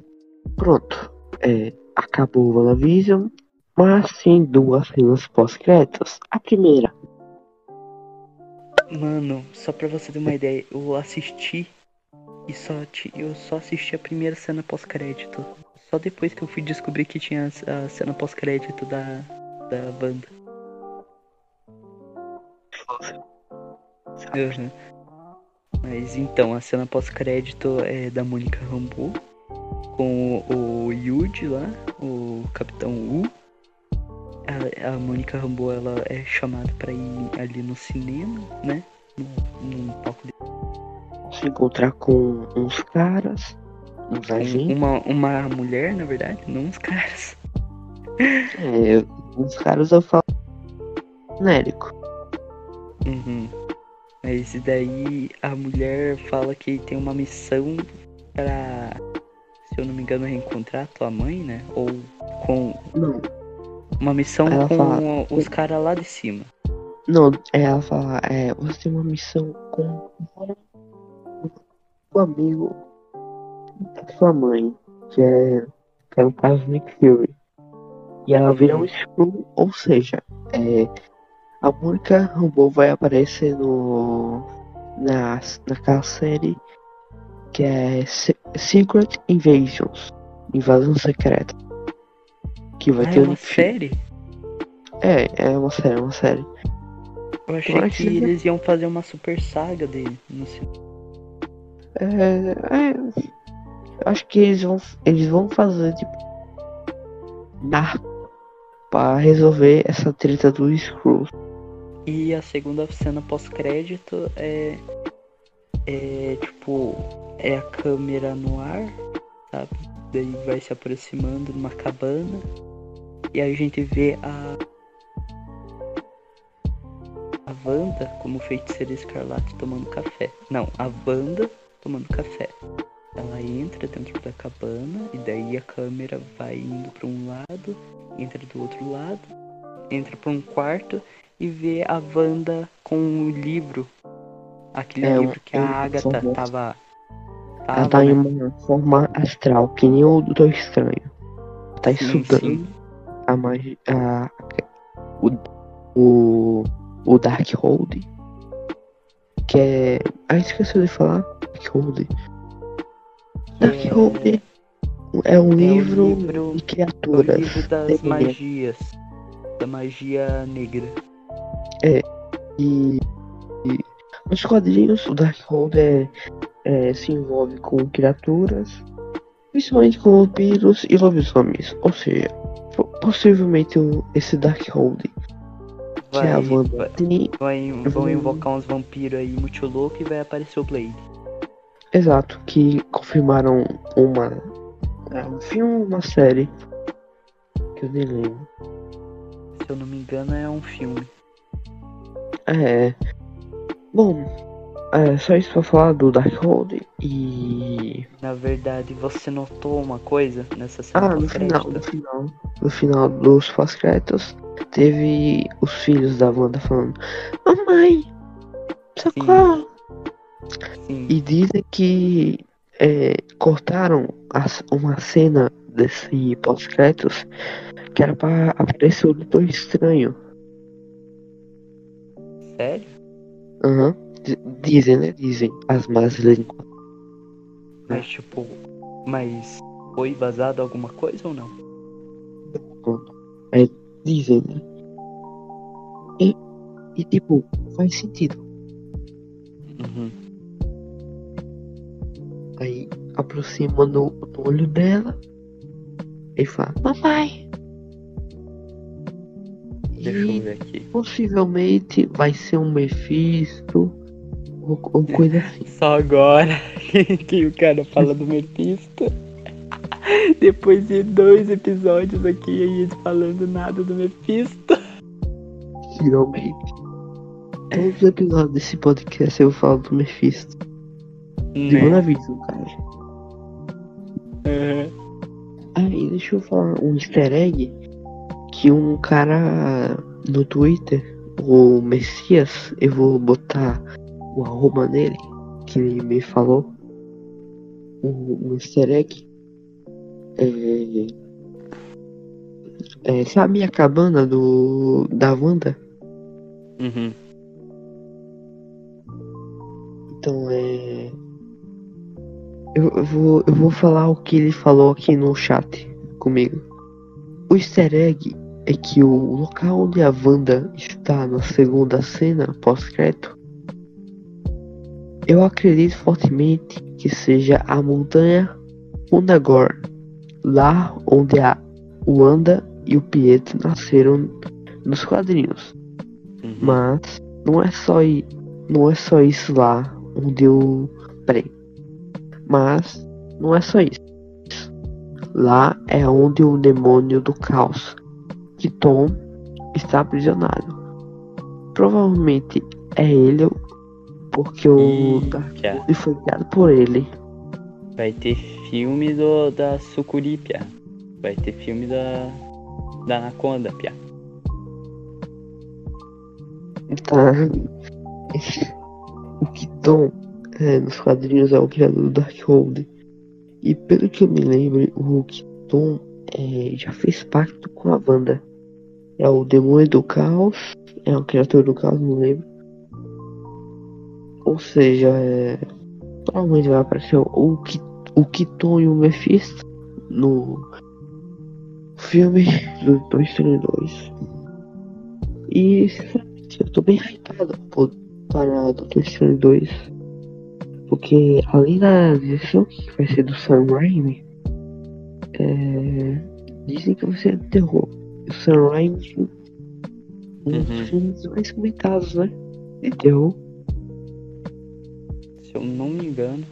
pronto. É, acabou o WandaVision, mas tem duas cenas pós-créditos. A primeira, Mano, só pra você ter uma ideia, eu assisti e só eu só assisti a primeira cena pós-crédito. Só depois que eu fui descobrir que tinha a cena pós-crédito da, da banda. Uhum. Mas então, a cena pós-crédito é da Mônica Rambeau com o, o Yuji lá, o Capitão U. A, a Mônica Rambeau ela é chamada pra ir ali no cinema, né? Num, num palco de se encontrar com uns caras, uns agentes. uma, uma mulher, na verdade, não uns caras. É, uns caras eu falo genérico. Uhum. Mas daí a mulher fala que tem uma missão pra, se eu não me engano, reencontrar tua mãe, né? Ou com Não, uma missão Ela com fala- os caras lá de cima. não, é, ela fala, é, você tem uma missão com o amigo da sua mãe, que é, que é o caso Nick Fury. E ela vira um Skrull, ou seja, é, a Mônica Rambeau vai aparecer no, na, naquela série que é Se- Secret Invasions, Invasão Secreta. Que vai Ah, ter é uma Fury. série? É, é uma série, uma série. Eu achei Eu que que- eles iam fazer uma super saga dele. Não sei. É, é, eu acho que eles vão, eles vão fazer tipo narco pra resolver essa treta do Skrull. E a segunda cena pós-crédito é. É tipo. É a câmera no ar, sabe? Daí vai se aproximando numa cabana. E aí a gente vê a. A Wanda como feiticeira escarlate tomando café. Não, a Wanda tomando café. Ela entra dentro da cabana e daí a câmera vai indo para um lado, entra do outro lado, entra para um quarto e vê a Wanda com um livro. Aquele É, livro que a um Agatha formato. tava. Ela tava, tá em né? uma forma astral, que nem o Doutor Estranho. Tá Sim, estudando sim. a magia. A, o, o, o Darkhold. Que é. Ah, esqueci de falar. Darkhold. Darkhold é um É o livro, livro- de É o criaturas. livro das magias. Da magia negra. E, e nos quadrinhos o Darkhold é, é, se envolve com criaturas, principalmente com vampiros e lobisomens. Ou seja, po- possivelmente o, esse Darkhold é Vai, Wanda vai, vai- vão invocar uns vampiros aí muito louco e vai aparecer o Blade. Exato, que confirmaram uma. É, um filme, uma série. Que eu nem lembro. Se eu não me engano, é um filme. É. Bom, é só isso pra falar do Darkhold e. Na verdade, você notou uma coisa nessa cena Ah, no final, no final. No final dos pós-créditos, teve os filhos da Wanda falando: Mamãe! Socorro! Sim. E dizem que é, cortaram as- uma cena desse pós-créditos que era pra aparecer o Doutor Estranho. Sério? Aham. D- Dizem, né? Dizem as más línguas. Mas tipo, mas foi vazado alguma coisa ou não? Dizem, né? E, e tipo, faz sentido. Uhum. Aí aproxima no, no olho dela e fala, mamãe! Deixa eu ver aqui. possivelmente vai ser um Mephisto ou, ou coisa assim. *laughs* Só agora *laughs* que o cara fala do Mephisto. *laughs* Depois de dois episódios aqui e eles falando nada do Mephisto. Finalmente. Todos os episódios desse podcast eu falo do Mephisto. De Né? WandaVision, cara. Aham. Aí, deixa eu falar um easter egg que um cara no Twitter, o Messias, eu vou botar o arroba nele, que ele me falou. Um easter egg. É, é, sabe a cabana do da Wanda? Uhum. Então é. Eu, eu vou, eu vou falar o que ele falou aqui no chat comigo. O easter egg é que o local onde a Wanda está na segunda cena pós-crédito. Eu acredito fortemente que seja a montanha Fundagor, lá onde a Wanda e o Pietro nasceram nos quadrinhos. Uhum. Mas não é só não é só isso lá onde eu peraí. Mas não é só isso. Lá é onde o demônio do caos, que Tom está aprisionado. Provavelmente é ele, porque o Ih, Dark já. World foi criado por ele. Vai ter filme do, da Sucuri, Pia. Vai ter filme da, da Anaconda, Pia. Tá. o que Tom é, nos quadrinhos é o criador do Darkhold. E pelo que eu me lembro, o Tom é, já fez pacto com a Wanda. É o demônio do caos. É o criador do caos, não lembro. Ou seja, é, provavelmente vai aparecer o, o Kiton e o Mephisto no filme do Toy Story 2. E sinceramente, eu tô bem hypado para Doutor Estranho 2. Porque além da direção que vai ser do Sam Raimi, é, dizem que vai ser terror. E Raimi um dos Uhum. filmes mais comentados, né? De terror. Se eu não me engano.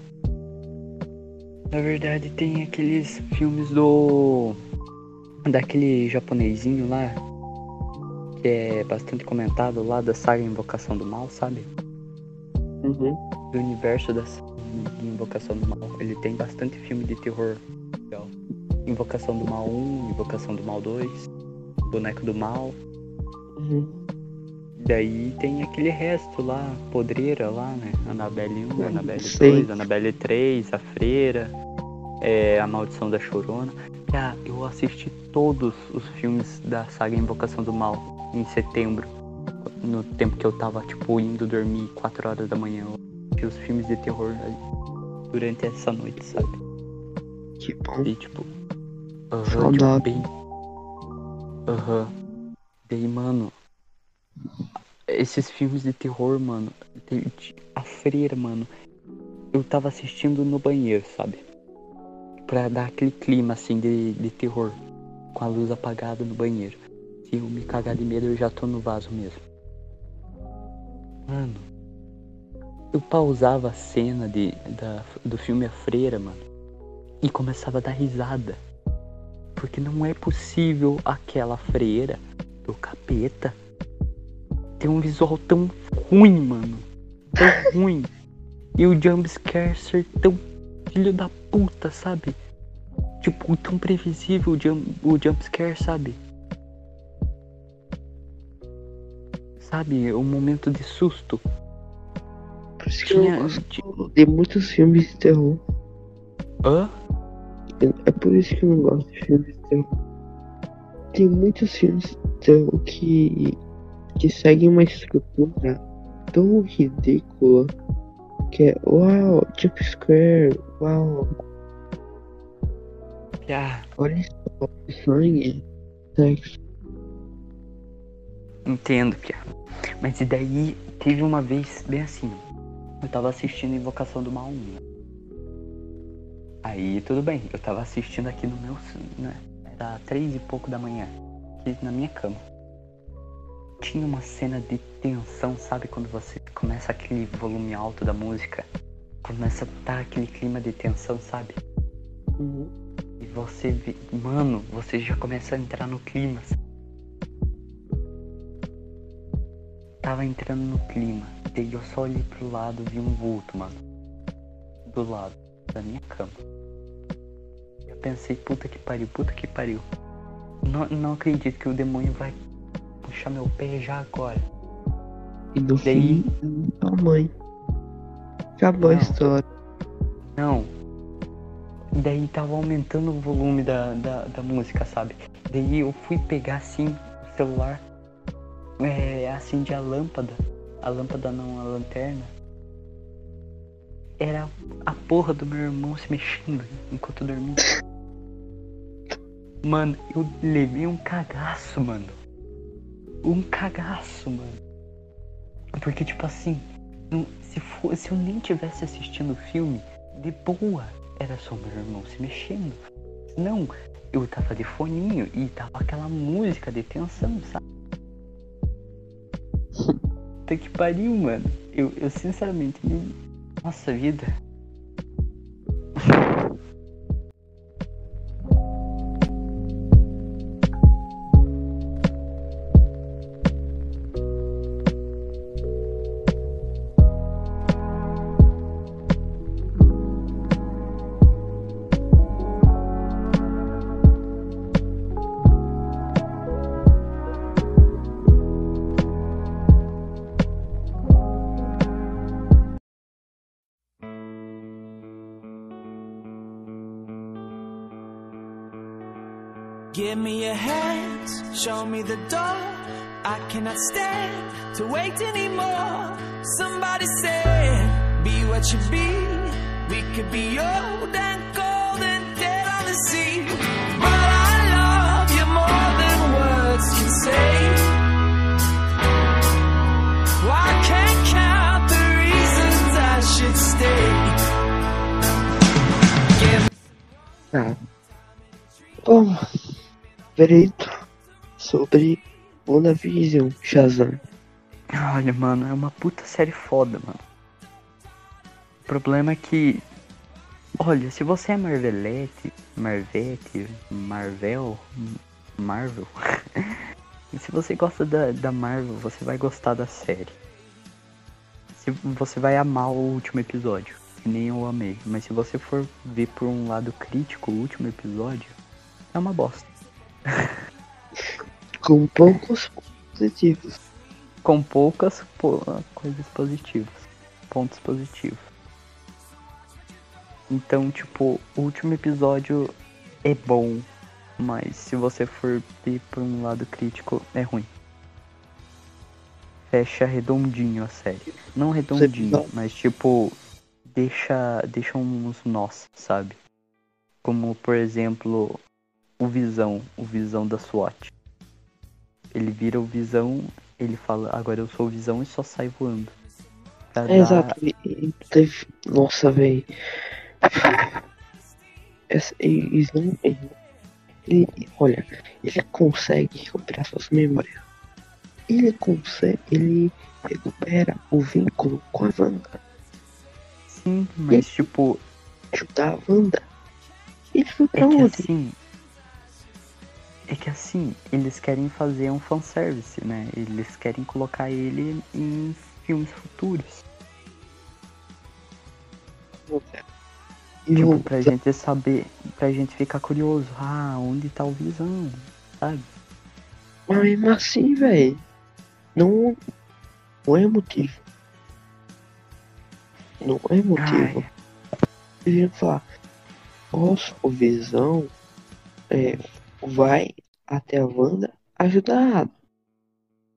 Na verdade tem aqueles filmes do. Daquele japonesinho lá. Que é bastante comentado lá da saga Invocação do Mal, sabe? Uhum. Do universo da saga Invocação do Mal. Ele tem bastante filme de terror. Invocação do Mal 1, Invocação do Mal 2, Boneco do Mal. Uhum. Daí tem aquele resto lá, podreira lá, né? Annabelle 1, Eu Annabelle sei. 2, Annabelle 3, A Freira, é, A Maldição da Chorona. Ah, eu assisti todos os filmes da saga Invocação do Mal em setembro. No tempo que eu tava, tipo, indo dormir 4 horas da manhã. Eu assisti os filmes de terror ali durante essa noite, sabe? Que bom. E tipo. Tipo, bem. Aham. Daí, mano. Esses filmes de terror, mano. A freira, mano. Eu tava assistindo no banheiro, sabe? Pra dar aquele clima assim de, de terror. Com a luz apagada no banheiro. Se eu me cagar de medo, eu já tô no vaso mesmo. Mano. Eu pausava a cena de, da, do filme A Freira, mano e começava a dar risada. Porque não é possível aquela freira do capeta ter um visual tão ruim, mano. tão *laughs* ruim. E o jumpscare ser tão filho da puta, sabe? Tipo, tão previsível o, jump, o jumpscare, sabe? Sabe, o momento de susto. Por isso que eu Tinha- não gosto de muitos filmes de terror. Hã? É por isso que eu não gosto de filmes de terror. Tem muitos filmes de terror que, que seguem uma estrutura tão ridícula que é uau, jump scare, uau, Ah, olha só, sangue, sexo. entendo, Pia. Mas e daí teve uma vez bem assim. Eu tava assistindo Invocação do Mal 1. Aí tudo bem, eu tava assistindo aqui no meu. Né, era três e pouco da manhã. Aqui na minha cama. Tinha uma cena de tensão, sabe? Quando você começa aquele volume alto da música. Começa a estar aquele clima de tensão, sabe? E você vê. Mano, você já começa a entrar no clima. Tava entrando no clima. Daí eu só olhei pro lado vi um vulto, mano. Do lado da minha cama. Pensei, puta que pariu, puta que pariu. Não, não acredito que o demônio vai puxar meu pé já agora. E no Daí- fim, a mãe. Acabou a Não. história. Não. Daí tava aumentando o volume da, da, da música, sabe? Daí eu fui pegar assim o celular, é, acendi a lâmpada. A lâmpada não, a lanterna. Era a porra do meu irmão se mexendo enquanto eu dormia. Mano, eu levei um cagaço, mano. Um cagaço, mano. Porque, tipo assim, não- se, for, se eu nem tivesse assistindo o filme, de boa, era só meu irmão se mexendo. Não, eu tava de foninho e tava aquela música de tensão, sabe? *laughs* Puta que pariu, mano. Eu, eu sinceramente, me... nossa vida. Show me the door. I cannot stand to wait anymore. Somebody said, be what you be. We could be old and cold and dead on the sea. But I love you more than words can say. Oh, count the reasons I should stay. Tá. Bom, verito sobre WandaVision, Shazam. Olha, mano, é uma puta série foda, mano. O problema é que. Olha, se você é Marvelete, Marvete, Marvel, Marvel. *laughs* se você gosta da, da Marvel, você vai gostar da série. Se você vai amar o último episódio, que nem eu amei. Mas se você for ver por um lado crítico, o último episódio é uma bosta. *laughs* Com poucos positivos. com poucas po- coisas positivas, pontos positivos. Então, tipo, o último episódio é bom, mas se você for ver por um lado crítico, é ruim. Fecha redondinho a série. Não redondinho, episódios- mas tipo, deixa, deixa uns nós, sabe? Como, por exemplo, o Visão, o Visão da SWAT. Ele vira o Visão, ele fala, agora eu sou o Visão e só sai voando. Pra É, dar- exato. Nossa, não- Ele, ele- olha, ele consegue recuperar suas memórias. Ele consegue. Ele recupera o vínculo com a Wanda. Sim, mas tipo, Ajudar a Wanda. Ele foi é pra que onde? assim. É que assim, eles querem fazer um fanservice, né? Eles querem colocar ele em filmes futuros. Tipo, pra gente saber, pra gente ficar curioso. Ah, onde tá o Visão? Sabe? Mas mesmo assim, velho. Não, não é motivo. Não é motivo. Eles iam falar, nossa, o Visão é, vai até a Wanda ajudar.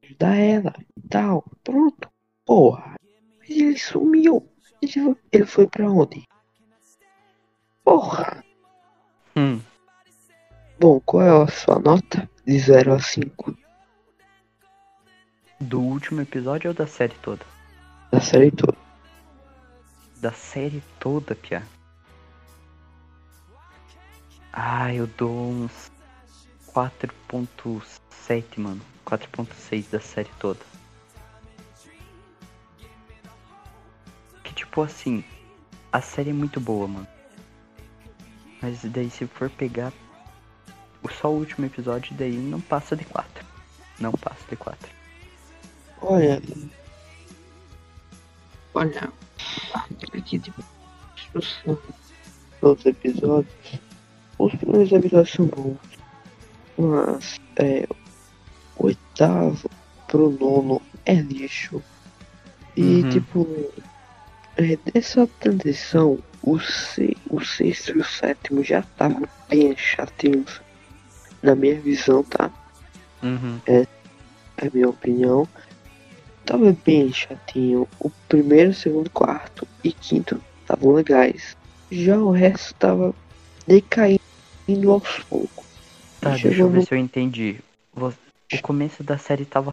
Ajudar ela e tal. Pronto. Porra. Mas ele sumiu. Ele foi- Ele foi pra onde? Porra. Hum, Bom, qual é a sua nota? De 0 a 5 do último episódio ou da série toda? da série toda. Da série toda, Pia. Ah, eu dou uns 4.7, mano. 4.6 da série toda. Que tipo assim, a série é muito boa, mano. Mas daí se for pegar o só o último episódio, daí não passa de 4. Não passa de 4. Olha. Olha. Aqui de discussão dos episódios. Os primeiros episódios são bons. Mas é, o oitavo pro nono é lixo. E Uhum. tipo. É, dessa transição, o, se, o sexto e o sétimo já estavam bem chatinhos. Na minha visão, tá? Uhum. é a minha opinião. Tava bem chatinho. O primeiro, segundo, quarto e quinto estavam legais. Já o resto tava decaindo aos poucos. Tá, deixa Chegou eu ver no- se eu entendi. O começo da série tava.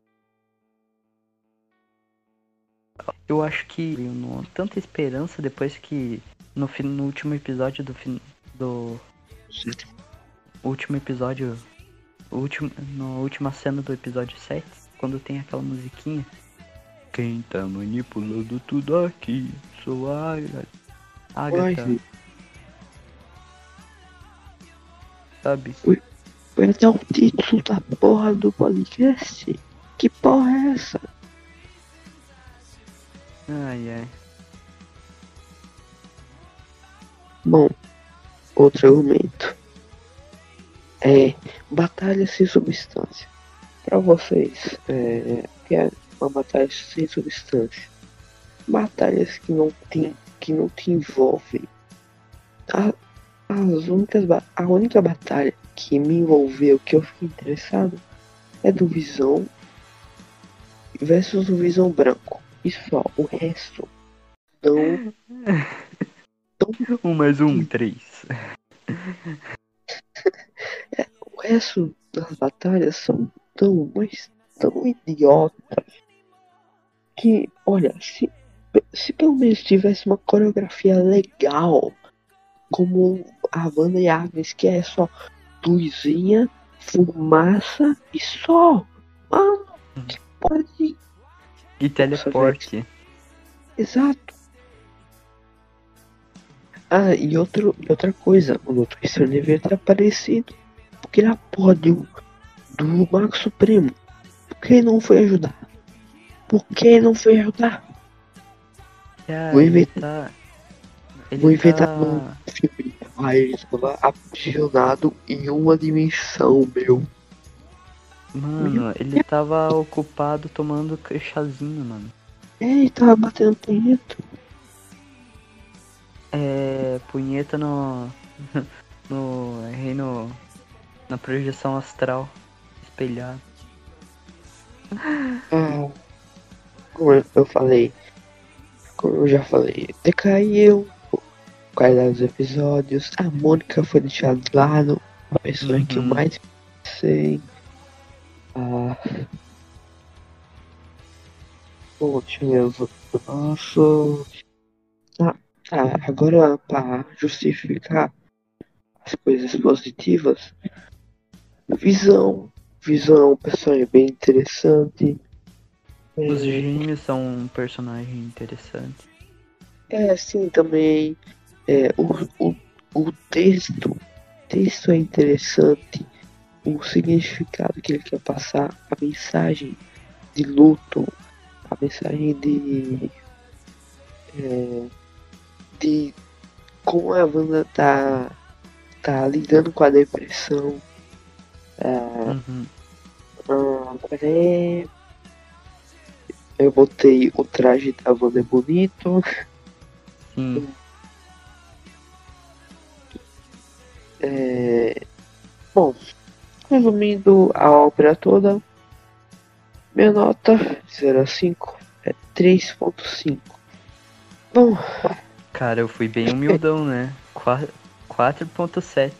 Eu acho que eu não tanta esperança depois que no, fin- no último episódio do fin- do último episódio, último, na última cena do episódio 7, quando tem aquela musiquinha. Quem tá manipulando tudo aqui? Sou a Agatha. Sabe? Foi até o título da porra do podcast. Que porra é essa? Ai ai. Bom, outro argumento é batalha sem substância. Para vocês, é, que é uma batalha sem substância? Batalhas que não tem, que não te envolvem. A, as únicas, a única batalha que me envolveu, que eu fiquei interessado, é do Visão versus o Visão Branco. E só, o resto não *laughs* Um mais um, três. O resto das batalhas são tão, mas tão idiotas que, olha, se, se pelo menos tivesse uma coreografia legal, como a Wanda e Agnes, que é só luzinha, fumaça e só. Mano, que pode. E teleporte. Exato. Ah, e, outro, outra coisa, o Doutor Estranho deveria ter aparecido. Porque ele é porra do, Mago Supremo. Por que não foi ajudar? Por que não foi ajudar? Ah, ele inventar- tá. Ele Vou inventar tá... filme. Ele estava aprisionado em uma dimensão, meu. Mano, ele tava ocupado tomando chazinho, mano. É, ele tava batendo punheta. É. Punheta no. *laughs* no reino. Na projeção astral. Espelhado. Ah, como eu- falei, como eu já falei, decaiu qualidade dos episódios. A Mônica foi deixada de lado, a pessoa que eu Uhum. mais sei. Ah, bom, deixa eu ver. Ah, ah, agora para justificar as coisas positivas, visão. Visão é um personagem bem interessante. Os É, gêmeos são um personagem interessante. É, sim, também. É, o, o, o texto, texto é interessante. O significado que ele quer passar, a mensagem de luto, a mensagem de. é, de como a Wanda tá, tá lidando com a depressão. Ah, Uhum. ah, peraí. Eu botei o traje da Wanda é bonito. Sim. *laughs* É... Bom, resumindo a obra toda, minha nota 0 a 5 é 3.5. Bom, Cara, eu fui bem humildão, né? Qua- 4.7.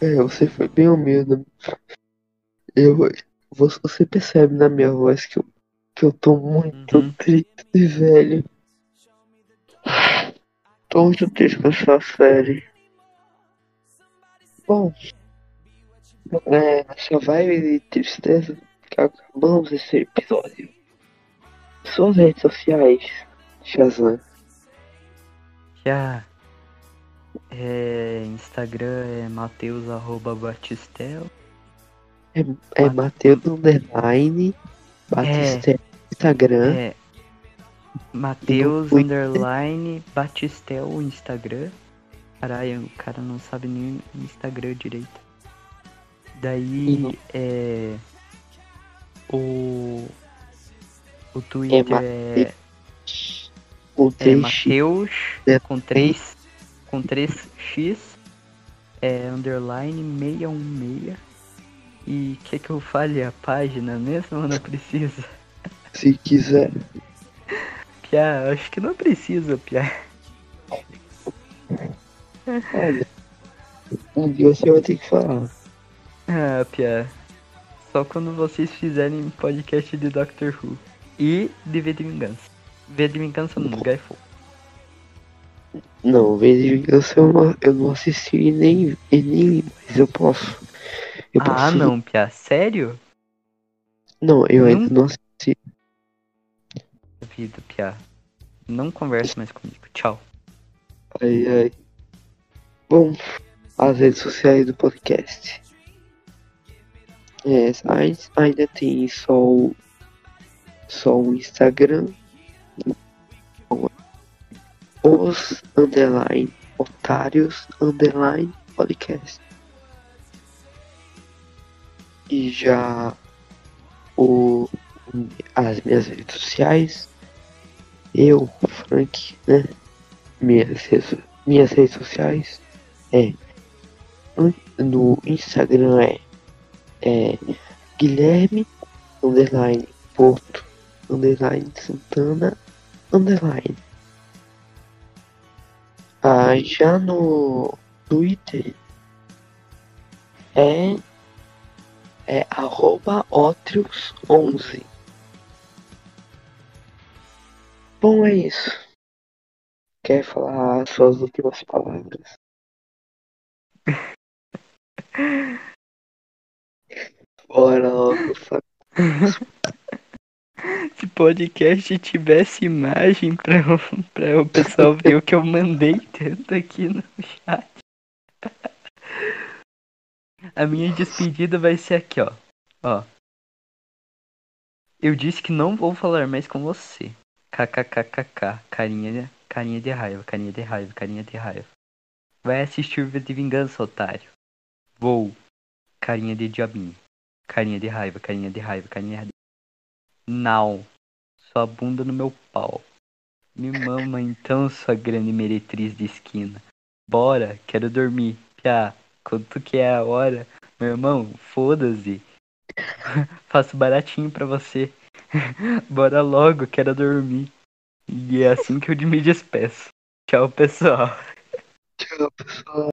é, você foi bem humilde. Eu, você você percebe na minha voz que eu, que eu tô muito Uhum. triste, velho. Tô muito triste com essa série. Bom, é, nessa vibe de tristeza que acabamos esse episódio. Suas redes sociais, Shazam. Já. É, Instagram é Mateus arroba Batistel. É, é Matheus Underline, Batista Instagram. É. Mateus Twitter. underline Batistel Instagram. Caralho, o cara não sabe nem Instagram direito. Daí Uhum. é. O. O Twitter Ma- é, O é três Mateus É. com 3 com 3x é underline 616 e quer que eu fale a página mesmo ou não precisa? se quiser. Pia, acho que não precisa, Pia. Olha, um dia você vai ter que falar. Ah, Pia. Só quando vocês fizerem podcast de Doctor Who. E de V de Vingança. V de Vingança não, Skyfall. Não, vez de vingança eu não, eu não assisti nem, nem mas eu posso. Eu posso Ah, não, Pia. Sério? Não, eu ainda Não? não assisti. Vida, Pia. Não converse mais comigo. Tchau. Ai, ai. Bom, as redes sociais do podcast. É, ai- ainda tem só o, só o Instagram. Os underline otários underline podcast. E já o, as minhas redes sociais. Eu, Frank, né? minhas minhas redes sociais é no- Instagram é, é Guilherme underline Porto underline Santana underline ah, já no Twitter é é arroba Otrius11 Bom, é isso. Quer falar suas últimas palavras? Bora logo, *laughs* Se podcast tivesse imagem pra, eu- pra o pessoal ver o que eu mandei tanto aqui no chat. A minha despedida vai ser aqui, ó. Ó. Eu disse que não vou falar mais com você. KKKKK. Carinha, carinha de raiva, carinha de raiva, carinha de raiva. Vai assistir V de Vingança, otário. Vou. Carinha de diabinho. Carinha de raiva, carinha de raiva, carinha de não. Sua bunda no meu pau. Me mama então, sua grande meretriz de esquina. Bora, quero dormir. Piá, quanto que é a hora? Meu irmão, foda-se. *laughs* Faço baratinho pra você. *laughs* Bora logo, quero dormir. E é assim que eu me despeço. Tchau, pessoal. Tchau, pessoal.